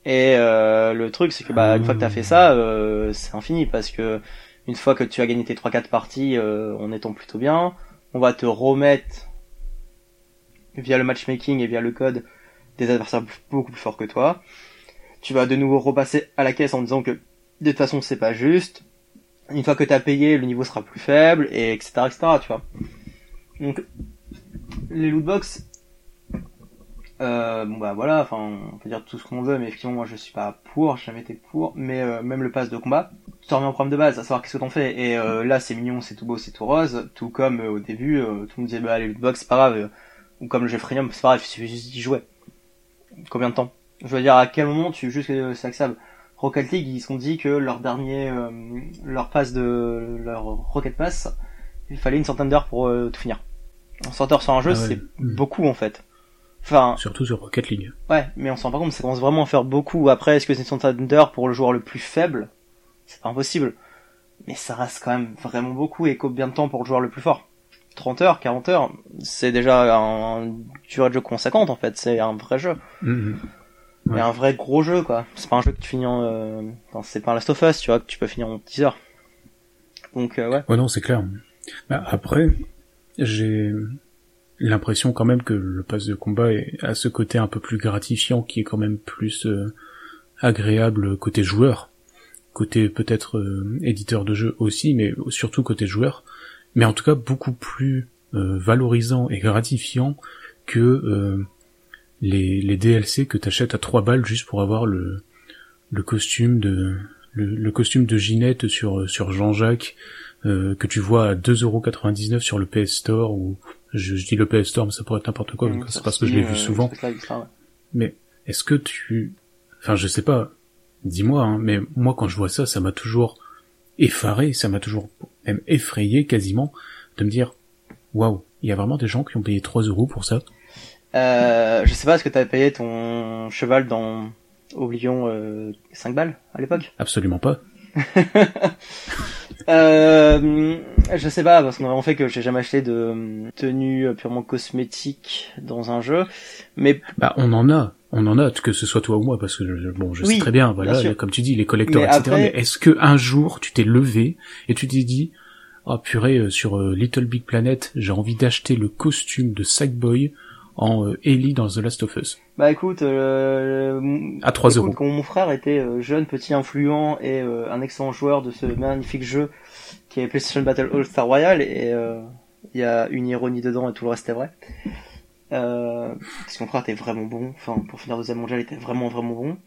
B: Et euh, le truc, c'est que bah une fois que t'as fait ça, euh, c'est infini parce que une fois que tu as gagné tes 3-4 parties euh, en étant plutôt bien, on va te remettre via le matchmaking et via le code des adversaires beaucoup plus forts que toi. Tu vas de nouveau repasser à la caisse en disant que de toute façon c'est pas juste une fois que tu as payé, le niveau sera plus faible, et etc., etc., tu vois. Donc, les lootbox, euh, bon bah voilà, enfin, on peut dire tout ce qu'on veut, mais effectivement, moi je suis pas pour, j'ai jamais été pour, mais euh, même le pass de combat, tu remets en problème de base, à savoir qu'est-ce que t'en fais, et euh, là c'est mignon, c'est tout beau, c'est tout rose, tout comme au début, tout le monde disait bah les lootbox c'est pas grave, ou comme le jeu freemium c'est pas grave, il suffit juste d'y jouer. Combien de temps Je veux dire, à quel moment tu juste que c'est acceptable? Rocket League, ils se sont dit que leur dernier, euh, leur passe de leur Rocket Pass, il fallait une centaine d'heures pour euh, tout finir. En centaine d'heures sur un jeu, ah c'est hmm. beaucoup en fait.
A: Enfin, surtout sur Rocket League.
B: Ouais, mais on s'en rend pas compte, ça commence vraiment à faire beaucoup. Après, est-ce que c'est une centaine d'heures pour le joueur le plus faible? C'est pas impossible. Mais ça reste quand même vraiment beaucoup et combien de temps pour le joueur le plus fort? 30 heures, 40 heures, c'est déjà un durée de jeu conséquente en fait, c'est un vrai jeu. Mais un vrai gros jeu, quoi. C'est pas un jeu que tu finis en, euh... c'est pas un Last of Us, tu vois, que tu peux finir en 10 heures. Donc, euh, ouais.
A: Ouais, non, c'est clair. Bah, après, j'ai l'impression quand même que le pass de combat a ce côté un peu plus gratifiant qui est quand même plus euh, agréable côté joueur. Côté peut-être euh, éditeur de jeu aussi, mais surtout côté joueur. Mais en tout cas beaucoup plus valorisant et gratifiant que les, les DLC que t'achètes à 3 balles juste pour avoir le, le costume de le, costume de Ginette sur sur Jean-Jacques euh, que tu vois à 2,99€ sur le PS Store ou je, dis le PS Store mais ça pourrait être n'importe quoi mmh, c'est parce que je l'ai vu euh, souvent. Mais est-ce que tu enfin je sais pas dis-moi hein, mais moi quand je vois ça ça m'a toujours effaré, ça m'a toujours même effrayé quasiment de me dire waouh, il y a vraiment des gens qui ont payé 3 euros pour ça.
B: Euh, je sais pas, est-ce que t'avais payé ton cheval dans Oblivion euh, 5 balles à l'époque?
A: Absolument pas.
B: euh, je sais pas, parce qu'on a vraiment fait que j'ai jamais acheté de tenue purement cosmétique dans un jeu, mais...
A: Bah, on en a. On en a, que ce soit toi ou moi, parce que bon, je sais très bien, voilà, comme tu dis, les collecteurs, etc. Mais est-ce que un jour tu t'es levé et tu t'es dit, oh purée, euh, sur euh, Little Big Planet, j'ai envie d'acheter le costume de Sackboy en euh, Ellie dans The Last of Us?
B: Bah écoute, euh,
A: à 3
B: écoute,
A: euros.
B: quand mon frère était jeune, petit, influent et euh, un excellent joueur de ce magnifique jeu qui est PlayStation Battle All Star Royale et euh, il y a une ironie dedans et tout le reste est vrai. Euh, parce que mon frère était vraiment bon, enfin pour finir deuxième mondial il était vraiment vraiment bon.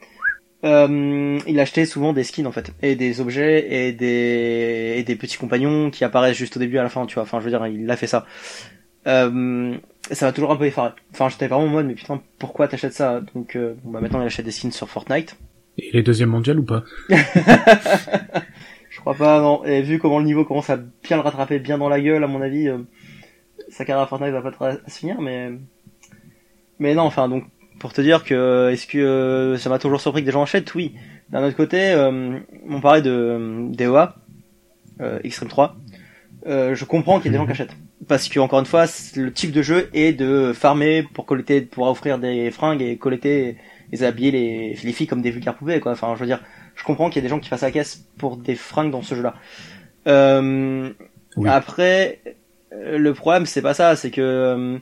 B: Euh, il achetait souvent des skins en fait. Et des objets et des et des petits compagnons qui apparaissent juste au début à la fin tu vois. Enfin je veux dire il a fait ça. Euh, ça m'a toujours un peu effaré. Enfin j'étais vraiment en mode mais putain pourquoi t'achètes ça? Donc euh, bon, bah maintenant il achète des skins sur Fortnite.
A: Et les deuxième mondial ou pas?
B: Je crois pas non. Et vu comment le niveau commence à bien le rattraper bien dans la gueule à mon avis euh, sa carrière à Fortnite va pas se finir mais mais non enfin donc pour te dire que est-ce que euh, ça m'a toujours surpris que des gens achètent? Oui. D'un autre côté euh, on parlait de DOA euh, Extreme 3 euh, je comprends qu'il y ait des gens qui achètent. Parce que encore une fois le type de jeu est de farmer pour collecter pour offrir des fringues et collecter et habiller les, les filles comme des vulgaires poupées quoi. Enfin je veux dire je comprends qu'il y a des gens qui fassent la caisse pour des fringues dans ce jeu là euh,
A: Oui.
B: après euh, le problème c'est pas ça. C'est que euh,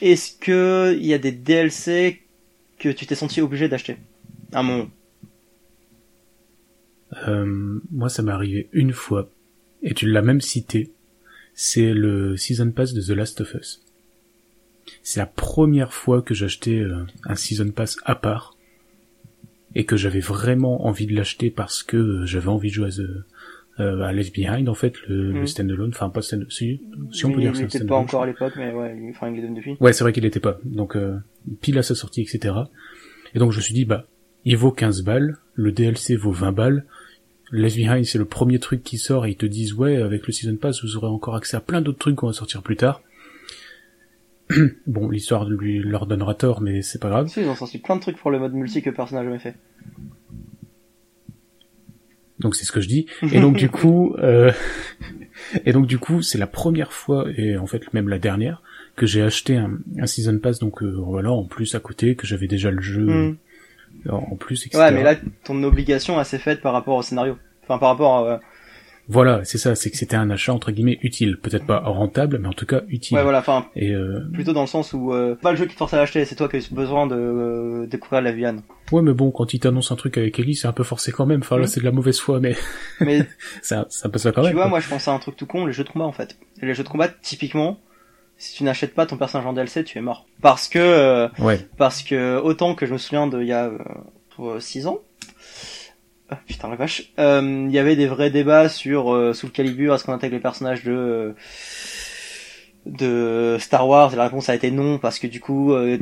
B: est-ce que il y a des DLC que tu t'es senti obligé d'acheter à un
A: Euh, moi, ça m'est arrivé une fois, et tu l'as même cité. C'est le Season Pass de The Last of Us. C'est la première fois que j'achetais euh, un Season Pass à part, et que j'avais vraiment envie de l'acheter parce que j'avais envie de jouer à, The- euh, à Left Behind, en fait, le, le
B: Mhm.
A: standalone. Enfin, pas stand si, si on peut
B: il
A: dire un
B: n'était pas encore à l'époque mais ouais il- enfin il est devenu depuis
A: Ouais, c'est vrai qu'il était pas. Donc, euh, pile à sa sortie, etc. Et donc, je me suis dit, bah, il vaut 15 balles, le DLC vaut 20 balles, Left Behind, c'est le premier truc qui sort et ils te disent, ouais, avec le Season Pass, vous aurez encore accès à plein d'autres trucs qu'on va sortir plus tard. bon, l'histoire lui leur donnera tort, mais c'est pas grave.
B: Si, ils ont sorti plein de trucs pour le mode multi que personne n'a jamais fait
A: Donc c'est ce que je dis. Et donc du coup, euh, et donc du coup, c'est la première fois et en fait même la dernière que j'ai acheté un, un season pass. Donc euh, voilà, en plus à côté que j'avais déjà le jeu
B: Hmm.
A: en, en plus, etc.
B: ouais mais là ton obligation elle s'est faite par rapport au scénario enfin par rapport à euh,
A: Voilà, c'est ça, c'est que c'était un achat entre guillemets utile, peut-être pas rentable, mais en tout cas utile.
B: ouais voilà enfin
A: Et euh,
B: plutôt dans le sens où euh, pas le jeu qui te force à l'acheter c'est toi qui as eu besoin de euh, découvrir la Viane
A: ouais, mais bon, quand il t'annonce un truc avec Ellie, c'est un peu forcé quand même. Enfin là, c'est de la mauvaise foi, mais
B: mais
A: ça, ça passe pas quand
B: tu
A: même.
B: vois
A: quoi.
B: moi je pense à un truc tout con les jeux de combat en fait les jeux de combat typiquement si tu n'achètes pas ton personnage en DLC tu es mort parce que euh,
A: Ouais,
B: parce que autant que je me souviens de il y a 6 ans ah, putain la vache. Euh, il y avait des vrais débats sur euh, Soul Calibur est-ce qu'on intègre les personnages de euh, de Star Wars? Et la réponse a été non parce que du coup euh,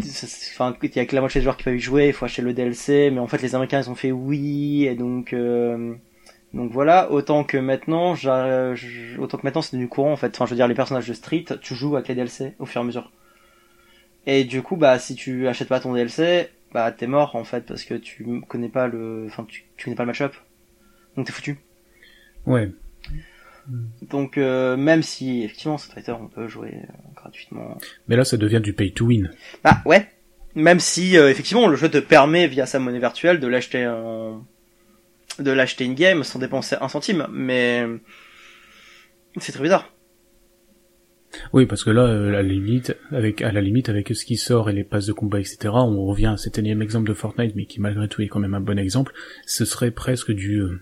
B: enfin il y a que la moitié des joueurs qui peuvent y jouer il faut acheter le DLC mais en fait les américains ils ont fait oui et donc euh, donc voilà. Autant que maintenant autant que maintenant c'est devenu courant en fait. Enfin je veux dire les personnages de Street tu joues avec les DLC au fur et à mesure. Et du coup bah si tu achètes pas ton DLC bah t'es mort en fait parce que tu connais pas le enfin tu, tu connais pas le match-up. Donc t'es foutu.
A: Ouais.
B: donc euh, même si effectivement Street Fighter on peut jouer euh, gratuitement.
A: Mais là, ça devient du pay to win.
B: bah ouais. Même si euh, effectivement le jeu te permet via sa monnaie virtuelle de l'acheter en de l'acheter in game sans dépenser un centime. Mais c'est très bizarre
A: Oui, parce que là, euh, à la limite, avec à la limite, avec ce qui sort et les passes de combat, etc., on revient à cet énième exemple de Fortnite, mais qui malgré tout est quand même un bon exemple. Ce serait presque du euh,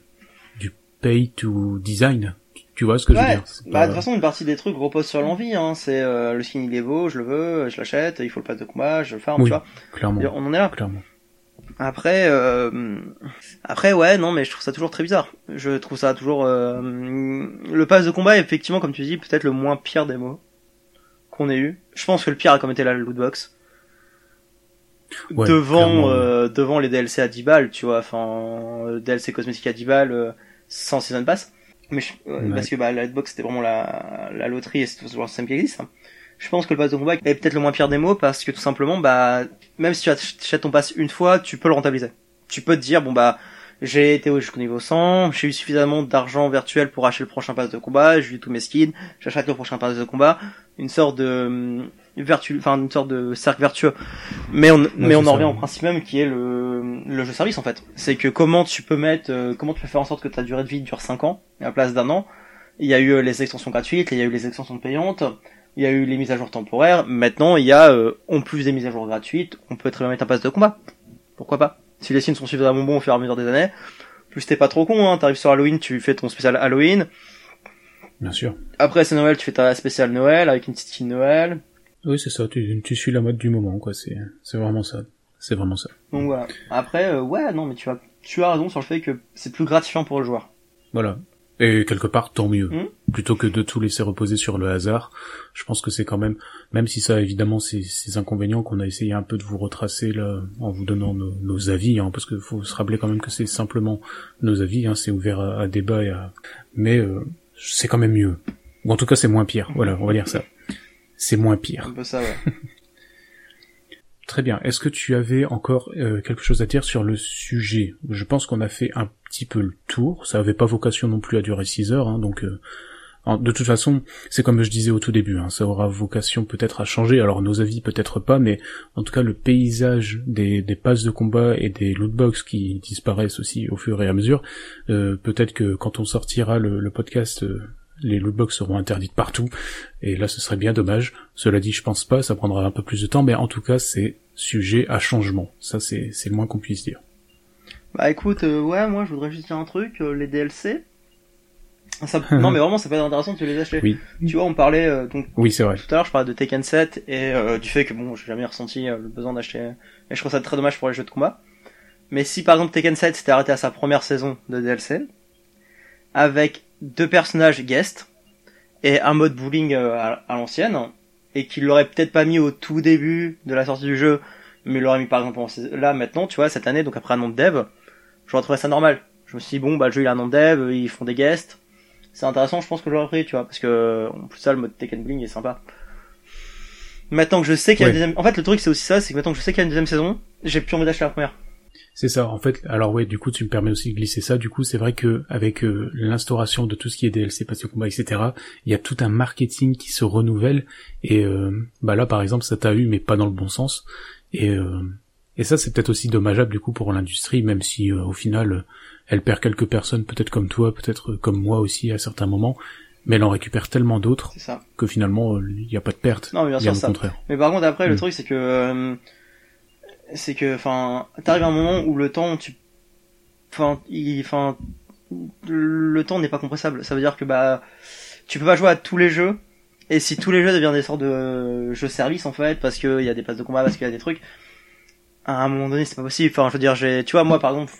A: du pay to design. Tu vois ce que je veux dire?
B: Bah de toute façon une partie des trucs repose sur l'envie hein c'est euh, le skin il est beau je le veux je l'achète il faut le pass de combat je le farm
A: Oui.
B: tu vois
A: clairement,
B: on en est là
A: clairement.
B: Après, euh, après ouais, non, mais je trouve ça toujours très bizarre. Je trouve ça toujours euh, le pass de combat, est effectivement, comme tu dis, peut-être le moins pire des mots qu'on ait eu. Je pense que le pire a comme été la lootbox.
A: Ouais,
B: devant euh, devant les DLC à 10 balles, tu vois, enfin DLC cosmétique à 10 balles euh, sans season pass. Mais je- euh,
A: Ouais.
B: parce que bah la lootbox c'était vraiment la la loterie et c'est toujours le système qui existe. hein. Je pense que le pass de combat est peut-être le moins pire des mots parce que tout simplement bah même si tu achètes ton pass une fois, tu peux le rentabiliser. Tu peux te dire bon bah j'ai été au- jusqu'au niveau 100, j'ai eu suffisamment d'argent virtuel pour acheter le prochain pass de combat, j'ai eu tous mes skins, j'achète le prochain pass de combat, une sorte de hum, vertu enfin une sorte de cercle vertueux. Mais on mais on en revient au principe même qui est le le jeu service en fait. C'est que comment tu peux mettre euh, comment tu peux faire en sorte que ta durée de vie dure 5 ans à la place d'un an. Il y a eu euh, les extensions gratuites, il y a eu les extensions payantes. Il y a eu les mises à jour temporaires. Maintenant, il y a, euh, en plus des mises à jour gratuites, on peut très bien mettre un pass de combat. Pourquoi pas? Si les signes sont suffisamment bons au fur et à mesure des années. Plus t'es pas trop con, hein. T'arrives sur Halloween, tu fais ton spécial Halloween.
A: Bien sûr.
B: Après, c'est Noël, tu fais ta spéciale Noël avec une petite skin Noël.
A: Oui, c'est ça. Tu, tu suis la mode du moment, quoi. C'est, c'est vraiment ça. C'est vraiment ça.
B: Donc voilà. Après, euh, ouais, non, mais tu as, tu as raison sur le fait que c'est plus gratifiant pour le joueur.
A: Voilà. Et quelque part, tant mieux.
B: Mm.
A: Plutôt que de tout laisser reposer sur le hasard, je pense que c'est quand même, même si ça a évidemment ces, ces inconvénients qu'on a essayé un peu de vous retracer là, en vous donnant nos, nos avis, hein, parce que faut se rappeler quand même que c'est simplement nos avis, hein, c'est ouvert à, à débat et à... Mais euh, c'est quand même mieux. Ou en tout cas, c'est moins pire. Voilà, on va dire ça. C'est moins pire.
B: Un peu ça, ouais.
A: Très bien. Est-ce que tu avais encore euh, quelque chose à dire sur le sujet? Je pense qu'on a fait un petit peu le tour. Ça avait pas vocation non plus à durer 6 heures, hein, donc euh, de toute façon, c'est comme je disais au tout début. hein, ça aura vocation peut-être à changer. Alors nos avis peut-être pas, mais en tout cas le paysage des, passes de combat et des lootbox qui disparaissent aussi au fur et à mesure. euh, peut-être que quand on sortira le podcast. Les lootbox seront interdites partout, et là ce serait bien dommage. Cela dit, je pense pas, ça prendra un peu plus de temps, mais en tout cas c'est sujet à changement. Ça c'est c'est le moins qu'on puisse dire.
B: Bah écoute, euh, ouais, moi je voudrais juste dire un truc, euh, les DLC. Ça, non mais vraiment ça peut être intéressant de les acheter.
A: Oui.
B: Tu vois, on parlait euh, donc
A: Oui, c'est vrai.
B: tout à l'heure, je parlais de Tekken 7 et euh, du fait que bon, j'ai jamais ressenti euh, le besoin d'acheter. Et je trouve ça très dommage pour les jeux de combat. Mais si par exemple Tekken 7 s'était arrêté à sa première saison de DLC, avec deux personnages guest et un mode bowling euh, à, à l'ancienne, et qu'il l'aurait peut-être pas mis au tout début de la sortie du jeu, mais il l'aurait mis par exemple en là maintenant, tu vois, cette année, donc après un nom de dev, j'aurais trouvé ça normal. Je me suis dit bon, bah le jeu il a un nom de dev, ils font des guests, c'est intéressant, je pense que j'aurais pris, tu vois, parce que en plus ça, le mode Tekken Bling est sympa. Maintenant que je sais qu'il y a une deuxième, en fait le truc c'est aussi ça, c'est que maintenant que je sais qu'il y a une deuxième saison, j'ai plus envie d'acheter la première.
A: C'est ça, en fait. Alors ouais, du coup, tu me permets aussi de glisser ça. Du coup, c'est vrai que avec euh, l'instauration de tout ce qui est DLC, passion combat, etc., il y a tout un marketing qui se renouvelle. Et euh, bah là, par exemple, ça t'a eu, mais pas dans le bon sens. Et euh, et ça, c'est peut-être aussi dommageable du coup pour l'industrie, même si euh, au final, elle perd quelques personnes, peut-être comme toi, peut-être comme moi aussi à certains moments, mais elle en récupère tellement d'autres que finalement, il n'y a pas de perte.
B: Non mais bien sûr ça.
A: contraire.
B: Mais par contre après le
A: Mm.
B: truc c'est que euh, c'est que enfin t'arrives à un moment où le temps tu enfin il le temps n'est pas compressable. Ça veut dire que bah tu peux pas jouer à tous les jeux et si tous les jeux deviennent des sortes de jeux services en fait parce que il y a des passes de combat parce qu'il y a des trucs à un moment donné c'est pas possible. Enfin je veux dire j'ai tu vois moi par exemple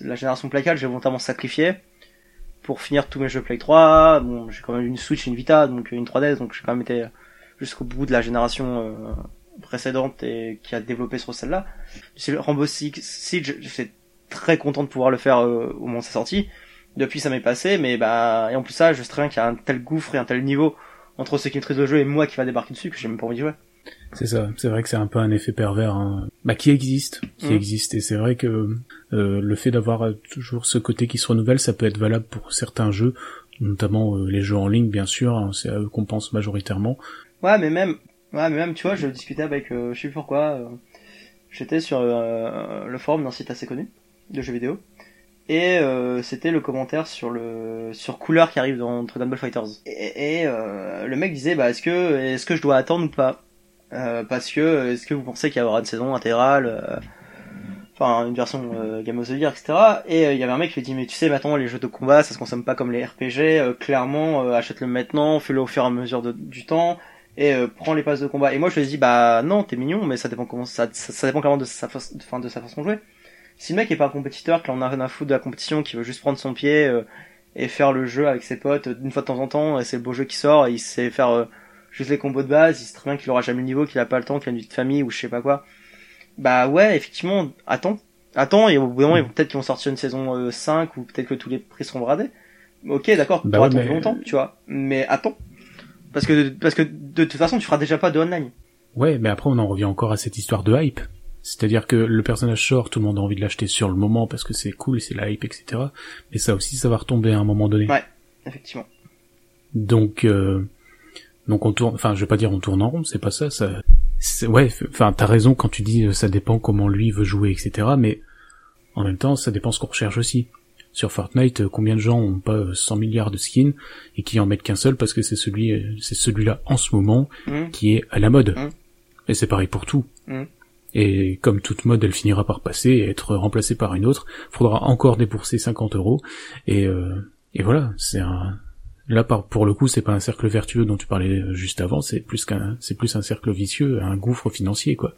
B: la génération Play 4 j'ai volontairement sacrifié pour finir tous mes jeux Play 3. Bon j'ai quand même une Switch, une Vita donc une 3DS donc j'ai quand même été jusqu'au bout de la génération euh, précédente et qui a développé sur celle-là. Six Siege, j'étais très content de pouvoir le faire euh, au moment de sa sortie. Depuis ça m'est passé, mais bah et en plus ça, je sais très bien qu'il y a un tel gouffre et un tel niveau entre ceux qui maîtrisent le jeu et moi qui va débarquer dessus que j'ai même pas envie de jouer.
A: C'est ça, c'est vrai que c'est un peu un effet pervers, hein. bah, qui existe, qui
B: Mm.
A: existe, et c'est vrai que euh, le fait d'avoir euh, toujours ce côté qui se renouvelle, ça peut être valable pour certains jeux, notamment euh, les jeux en ligne, bien sûr, hein, c'est à eux qu'on pense majoritairement.
B: Ouais, mais même, ouais, mais même, tu vois, je discutais avec, euh, je sais plus pourquoi, euh, j'étais sur euh, le forum d'un site assez connu de jeux vidéo, et euh, c'était le commentaire sur le sur couleur qui arrive dans Dragon Ball Fighters. Et, et, euh, le mec disait, bah, est-ce que est-ce que je dois attendre ou pas? Euh, Parce que est-ce que vous pensez qu'il y aura une saison intégrale Enfin, une version Game of the Year, etc. Et il y avait un mec qui lui dit, mais tu sais, maintenant, les jeux de combat, ça se consomme pas comme les RPG. clairement, achète-le maintenant, fais-le au fur et à mesure du temps et euh, prends les passes de combat. Et moi je lui dit bah non t'es mignon mais ça dépend comment ça ça, ça dépend clairement de sa façon enfin, de sa façon de jouer. Si le mec est pas un compétiteur, qu'il en a rien à foutre de la compétition, qui veut juste prendre son pied euh, et faire le jeu avec ses potes euh, une fois de temps en temps, et c'est le beau jeu qui sort, et il sait faire euh, juste les combos de base, il sait très bien qu'il aura jamais le niveau, qu'il a pas le temps, qu'il a une vie de famille ou je sais pas quoi. Bah ouais effectivement attends attends et au bout d'un moment peut-être qu'ils vont sortir une saison euh, 5 ou peut-être que tous les prix seront bradés. Ok d'accord,
A: Bah ouais,
B: attendre
A: mais-
B: longtemps tu vois, mais attends parce que parce que de toute façon tu feras déjà pas de online.
A: Ouais, mais après on en revient encore à cette histoire de hype. C'est-à-dire que le personnage sort, tout le monde a envie de l'acheter sur le moment parce que c'est cool, c'est la hype, etc. Mais ça aussi, ça va retomber à un moment donné.
B: Ouais. Effectivement.
A: Donc, euh, donc on tourne, enfin, je vais pas dire on tourne en rond, c'est pas ça, ça, ouais, enfin, t'as raison quand tu dis euh, ça dépend comment lui veut jouer, etc. Mais en même temps, ça dépend ce qu'on recherche aussi. Sur Fortnite, euh, combien de gens ont pas 100 milliards de skins et qui en mettent qu'un seul parce que c'est celui, euh, c'est celui-là en ce moment
B: Mmh.
A: qui est à la mode.
B: Mm.
A: Et c'est pareil pour tout.
B: Mm.
A: Et comme toute mode, elle finira par passer et être remplacée par une autre. Faudra encore débourser 50 euros. Et, euh, et voilà, c'est un. Là, par, pour le coup, c'est pas un cercle vertueux dont tu parlais euh, juste avant. C'est plus qu'un, c'est plus un cercle vicieux, un gouffre financier, quoi.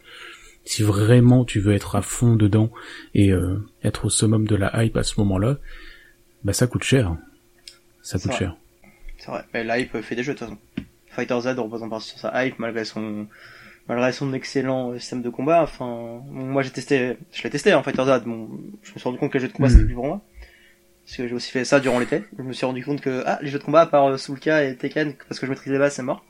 A: Si vraiment tu veux être à fond dedans et euh, être au summum de la hype à ce moment-là, bah ça coûte cher. Ça coûte
B: vrai.
A: cher.
B: C'est vrai. Mais l'hype fait des jeux de toute façon. Fighter Z repose en partie sur sa hype malgré son malgré son excellent système de combat. Enfin, moi j'ai testé, je l'ai testé en Fighter Z. Bon, je me suis rendu compte que les jeux de combat c'était plus pour moi. Parce que j'ai aussi fait ça durant l'été. Je me suis rendu compte que ah les jeux de combat à part euh, Soulka et Tekken parce que je maîtrise les bases c'est mort.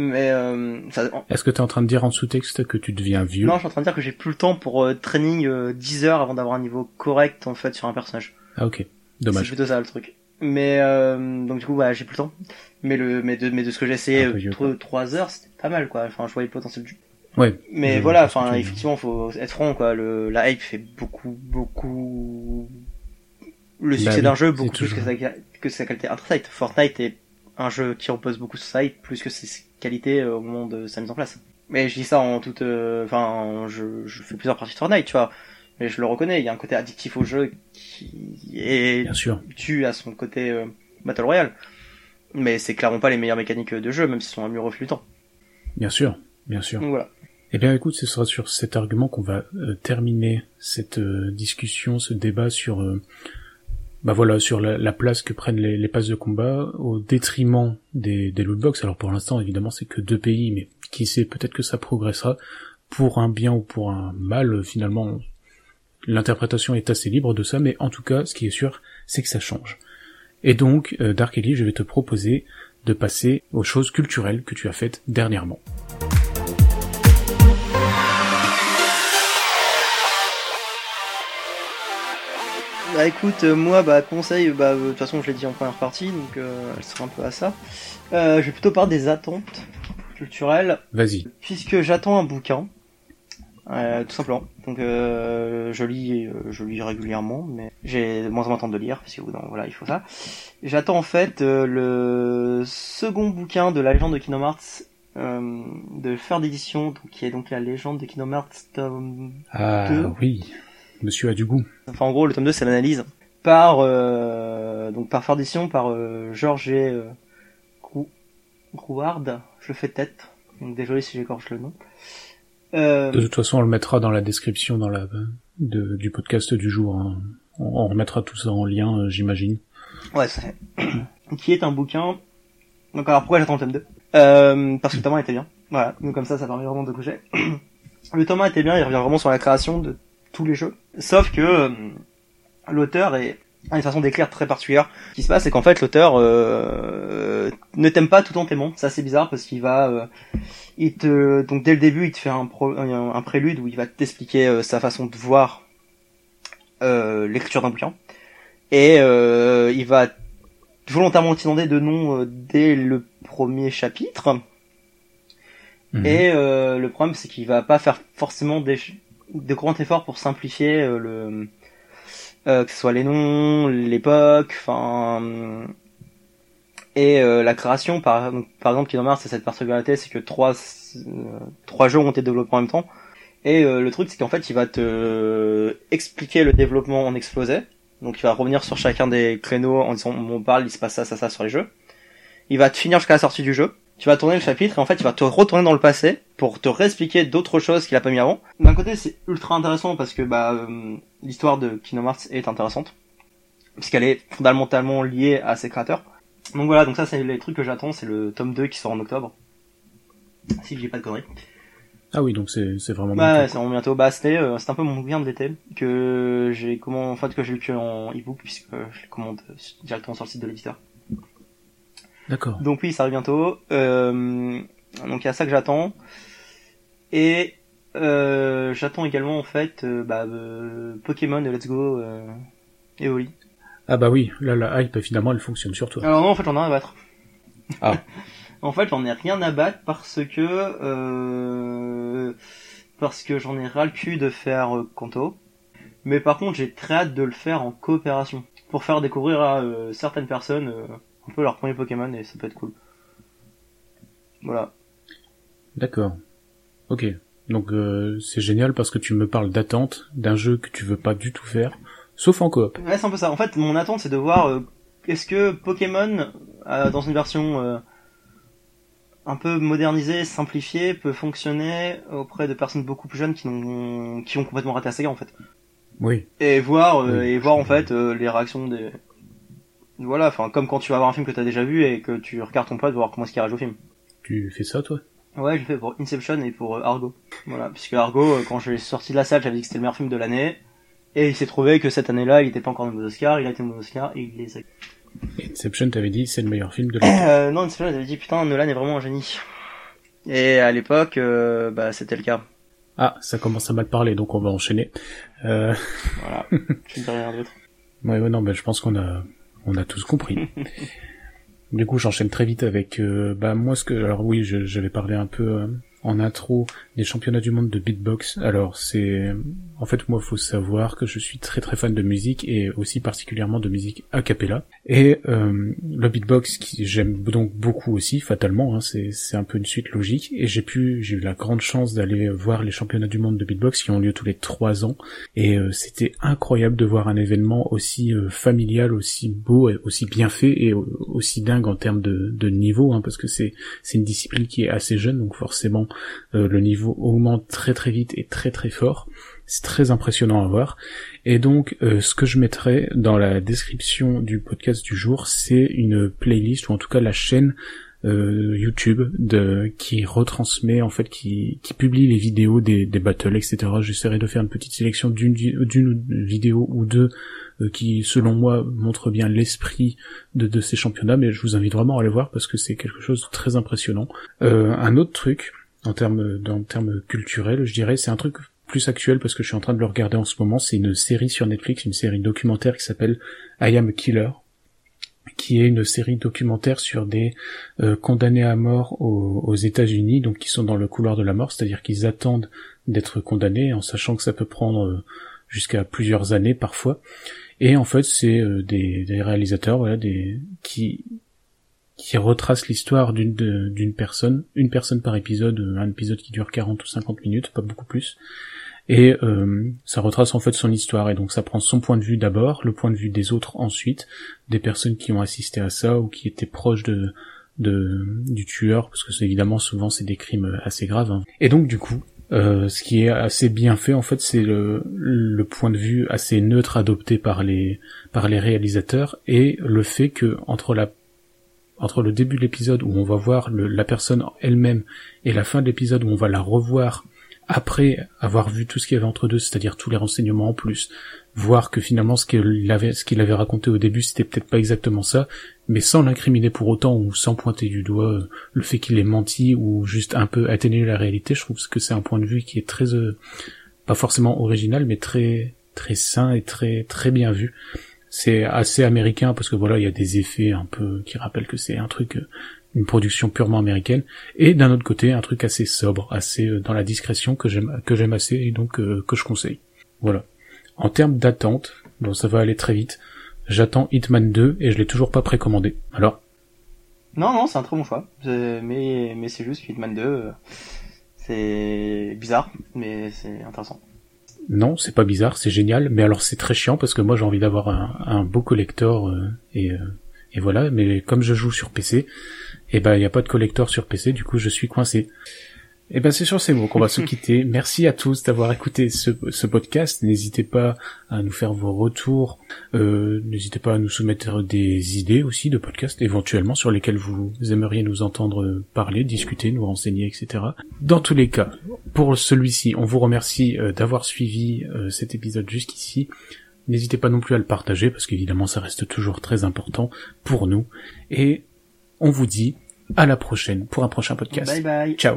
B: Mais euh, ça,
A: Est-ce que t'es en train de dire en sous-texte que tu deviens vieux?
B: Non, je suis en train de dire que j'ai plus le temps pour euh, training euh, 10 heures avant d'avoir un niveau correct en fait sur un personnage.
A: Ah ok,
B: C'est
A: dommage.
B: plutôt ça le truc. Mais euh, donc du coup bah j'ai plus le temps. Mais le mais de mais de ce que j'ai essayé
A: Un peu vieux, quoi.
B: 3 heures c'était pas mal quoi. Enfin je voyais le potentiel du.
A: Ouais.
B: Mais voilà enfin
A: tu
B: effectivement faut être franc quoi. Le la hype fait beaucoup beaucoup le succès
A: oui,
B: d'un jeu
A: c'est
B: beaucoup plus
A: toujours-
B: que sa que sa qualité intrinsèque. Fortnite est un jeu qui repose beaucoup sur sa hype plus que ses qualités euh, au moment de sa mise en place. Mais je dis ça en toute euh, enfin je je fais plusieurs parties de Fortnite tu vois. Mais je le reconnais, il y a un côté addictif au jeu qui est
A: Bien sûr.
B: tue à son côté euh, Battle Royale. Mais c'est clairement pas les meilleures mécaniques de jeu, même si sont un du temps.
A: Bien sûr. Bien sûr.
B: Voilà.
A: Eh bien, écoute, ce sera sur cet argument qu'on va euh, terminer cette euh, discussion, ce débat sur, bah voilà, sur la, la place que prennent les, passes de combat au détriment des, des lootbox. Alors pour l'instant, évidemment, c'est que deux pays, mais qui sait, peut-être que ça progressera pour un bien ou pour un mal. Finalement, l'interprétation est assez libre de ça, mais en tout cas, ce qui est sûr, c'est que ça change. Et donc, euh, Dark Ellie, je vais te proposer de passer aux choses culturelles que tu as faites dernièrement.
B: Bah écoute, euh, moi, bah conseil, bah euh, de toute façon je l'ai dit en première partie, donc euh, elle sera un peu à ça. Euh, je vais plutôt parler des attentes culturelles,
A: Vas-y.
B: puisque j'attends un bouquin, euh, tout simplement. Donc euh, je lis, je lis régulièrement, mais j'ai de moins en moins de temps de lire, parce que voilà, il faut ça. J'attends en fait le second bouquin de la légende de Kingdom Hearts de faire d'édition, qui est donc la légende de Kingdom Hearts tome
A: Ah
B: Deux.
A: oui, monsieur a du goût.
B: Enfin, en gros, le tome 2, c'est l'analyse par euh, donc par Fardition, par euh, Georges et euh, Grou- Grouard. Je le fais tête. Donc désolé si j'écorche le nom. Euh,
A: De toute façon, on le mettra dans la description dans la de- du podcast du jour. hein. On, on remettra tout ça en lien, euh, j'imagine.
B: ouais, c'est qui est un bouquin. Donc alors pourquoi j'attends le tome 2 euh, Parce que le tome 1 était bien. Voilà. Donc comme ça, ça permet vraiment de coucher. le tome 1 était bien. Il revient vraiment sur la création de tous les jeux. Sauf que euh, l'auteur est a une façon d'écrire très particulière. Ce qui se passe, c'est qu'en fait, l'auteur euh, ne t'aime pas tout en t'aimant. Ça, c'est bizarre parce qu'il va, euh, il te, donc dès le début, il te fait un, pro- un, prélude où il va t'expliquer euh, sa façon de voir euh, l'écriture d'un bouquin, et euh, il va volontairement t'inonder de noms euh, dès le premier chapitre.
A: Mhm.
B: Et euh, le problème, c'est qu'il va pas faire forcément des, de grands efforts pour simplifier euh, le, euh, que ce soit les noms, l'époque, enfin, et euh, la création. Par, donc, par exemple, Kingdom Hearts, c'est cette particularité, c'est que trois, trois jeux ont été développés en même temps. Et le truc, c'est qu'en fait, il va te expliquer le développement en explosé. Donc, il va revenir sur chacun des créneaux en disant, on parle, il se passe ça, ça, ça sur les jeux. Il va te finir jusqu'à la sortie du jeu. Tu vas tourner le chapitre et en fait, il va te retourner dans le passé pour te réexpliquer d'autres choses qu'il a pas mis avant. D'un côté, c'est ultra intéressant parce que bah euh, l'histoire de Kingdom Hearts est intéressante puisqu'elle est fondamentalement liée à ses créateurs. Donc voilà, donc ça c'est les trucs que j'attends, c'est le tome 2 qui sort en octobre. Si je dis pas de conneries.
A: Ah oui, donc c'est c'est vraiment
B: Bah,
A: bientôt.
B: c'est vraiment bientôt. Bah, c'était, euh, c'est un peu mon bouquin de l'été que j'ai comment en fait que j'ai lu que en ebook puisque je le commande directement sur le site de l'éditeur.
A: D'accord.
B: Donc oui, ça arrive bientôt. Euh, donc il y a ça que j'attends. Et euh, j'attends également en fait euh, bah, euh, Pokémon et Let's Go euh, Evoli.
A: Ah bah oui, là la hype finalement elle fonctionne sur toi.
B: Alors non, en fait j'en ai rien à battre.
A: Ah.
B: en fait j'en ai rien à battre parce que euh, parce que j'en ai ras le cul de faire euh, Kanto. Mais par contre, j'ai très hâte de le faire en coopération. Pour faire découvrir à euh, certaines personnes euh, un peu leur premier Pokémon et ça peut être cool. Voilà.
A: D'accord. Ok. Donc euh, c'est génial parce que tu me parles d'attente d'un jeu que tu veux pas du tout faire, sauf en coop.
B: Ouais, c'est un peu ça. En fait, mon attente, c'est de voir euh, est-ce que Pokémon, euh, dans une version euh, un peu modernisée, simplifiée, peut fonctionner auprès de personnes beaucoup plus jeunes qui, n'ont, qui ont complètement raté la saga, en fait.
A: Oui.
B: Et voir, euh,
A: Oui,
B: et voir en fait euh, les réactions des... Voilà, enfin, comme quand tu vas voir un film que t'as déjà vu et que tu regardes ton pote, voir comment est-ce qu'il réagit au film.
A: Tu fais ça toi?
B: Ouais, je fait pour Inception et pour euh, Argo. Voilà, puisque Argo, euh, quand je l'ai sorti de la salle, j'avais dit que c'était le meilleur film de l'année. Et il s'est trouvé que cette année-là, il était pas encore nommé aux Oscars, il a été nommé aux Oscars et il les a.
A: Inception, t'avais dit c'est le meilleur film de l'année.
B: Euh, non, Inception, j'avais dit putain, Nolan est vraiment un génie. Et à l'époque, euh, bah c'était le cas.
A: Ah, ça commence à mal parler, donc on va enchaîner. Euh...
B: Voilà, je ne dis rien d'autre.
A: Ouais, ouais, non, ben je pense qu'on a, on a tous compris. du coup, j'enchaîne très vite avec, euh, bah moi ce que, alors oui, je- j'avais parlé un peu euh, en intro des championnats du monde de beatbox. Alors c'est, en fait, moi, faut savoir que je suis très très fan de musique et aussi particulièrement de musique a cappella. Et euh, le beatbox, qui j'aime donc beaucoup aussi, fatalement, hein, c'est c'est un peu une suite logique. Et j'ai pu, j'ai eu la grande chance d'aller voir les championnats du monde de beatbox qui ont lieu tous les trois ans. Et euh, c'était incroyable de voir un événement aussi euh, familial, aussi beau, aussi bien fait et aussi dingue en termes de, de niveau, hein, parce que c'est c'est une discipline qui est assez jeune, donc forcément euh, le niveau augmente très très vite et très très fort. C'est très impressionnant à voir. Et donc, euh, ce que je mettrai dans la description du podcast du jour, c'est une playlist ou en tout cas la chaîne euh, YouTube de qui retransmet en fait qui qui publie les vidéos des des battles etc. J'essaierai de faire une petite sélection d'une vidéo ou deux euh, qui selon moi montre bien l'esprit de de ces championnats mais je vous invite vraiment à aller voir parce que c'est quelque chose de très impressionnant. Euh, un autre truc en termes en termes culturels, je dirais. C'est un truc plus actuel parce que je suis en train de le regarder en ce moment, c'est une série sur Netflix, une série documentaire qui s'appelle I Am a Killer qui est une série documentaire sur des euh, condamnés à mort aux, États-Unis, donc qui sont dans le couloir de la mort, c'est-à-dire qu'ils attendent d'être condamnés, en sachant que ça peut prendre euh, jusqu'à plusieurs années parfois. Et en fait, c'est euh, des, des réalisateurs, voilà, des qui qui retracent l'histoire d'une d'une personne, une personne par épisode, euh, un épisode qui dure 40 ou 50 minutes, pas beaucoup plus. Et euh, ça retrace en fait son histoire, et donc ça prend son point de vue d'abord, le point de vue des autres ensuite, des personnes qui ont assisté à ça ou qui étaient proches de, de du tueur, parce que évidemment souvent c'est des crimes assez graves. hein. Et donc du coup, euh, ce qui est assez bien fait en fait, c'est le, le point de vue assez neutre adopté par les par les réalisateurs et le fait que entre la entre le début de l'épisode où on va voir la personne elle-même et la fin de l'épisode où on va la revoir après avoir vu tout ce qu'il y avait entre deux, c'est-à-dire tous les renseignements en plus, voir que finalement ce qu'il avait, ce qu'il avait raconté au début, c'était peut-être pas exactement ça, mais sans l'incriminer pour autant ou sans pointer du doigt euh, le fait qu'il ait menti ou juste un peu atténuer la réalité, je trouve que c'est un point de vue qui est très, euh, pas forcément original, mais très, très sain et très, très bien vu. C'est assez américain parce que voilà, il y a des effets un peu qui rappellent que c'est un truc, euh, une production purement américaine, et d'un autre côté un truc assez sobre, assez euh, dans la discrétion que j'aime, que j'aime assez et donc euh, que je conseille. Voilà. En termes d'attente, bon ça va aller très vite. J'attends Hitman 2 et je l'ai toujours pas précommandé. Alors,
B: Non, non, c'est un très bon choix. Mais, mais c'est juste Hitman 2. euh, C'est bizarre, mais c'est intéressant.
A: Non, c'est pas bizarre, c'est génial, mais alors c'est très chiant parce que moi j'ai envie d'avoir un, beau collector euh, et, euh, et voilà, mais comme je joue sur PC, et ben il y a pas de collector sur PC, du coup je suis coincé. Et ben c'est sur ces mots qu'on va se quitter. Merci à tous d'avoir écouté ce, ce podcast. N'hésitez pas à nous faire vos retours. Euh, N'hésitez pas à nous soumettre des idées aussi de podcasts éventuellement sur lesquels vous aimeriez nous entendre parler, discuter, nous renseigner, etc. Dans tous les cas, pour celui-ci, on vous remercie euh, d'avoir suivi euh, cet épisode jusqu'ici. N'hésitez pas non plus à le partager parce qu'évidemment ça reste toujours très important pour nous. Et on vous dit à la prochaine pour un prochain podcast.
B: Bye bye.
A: Ciao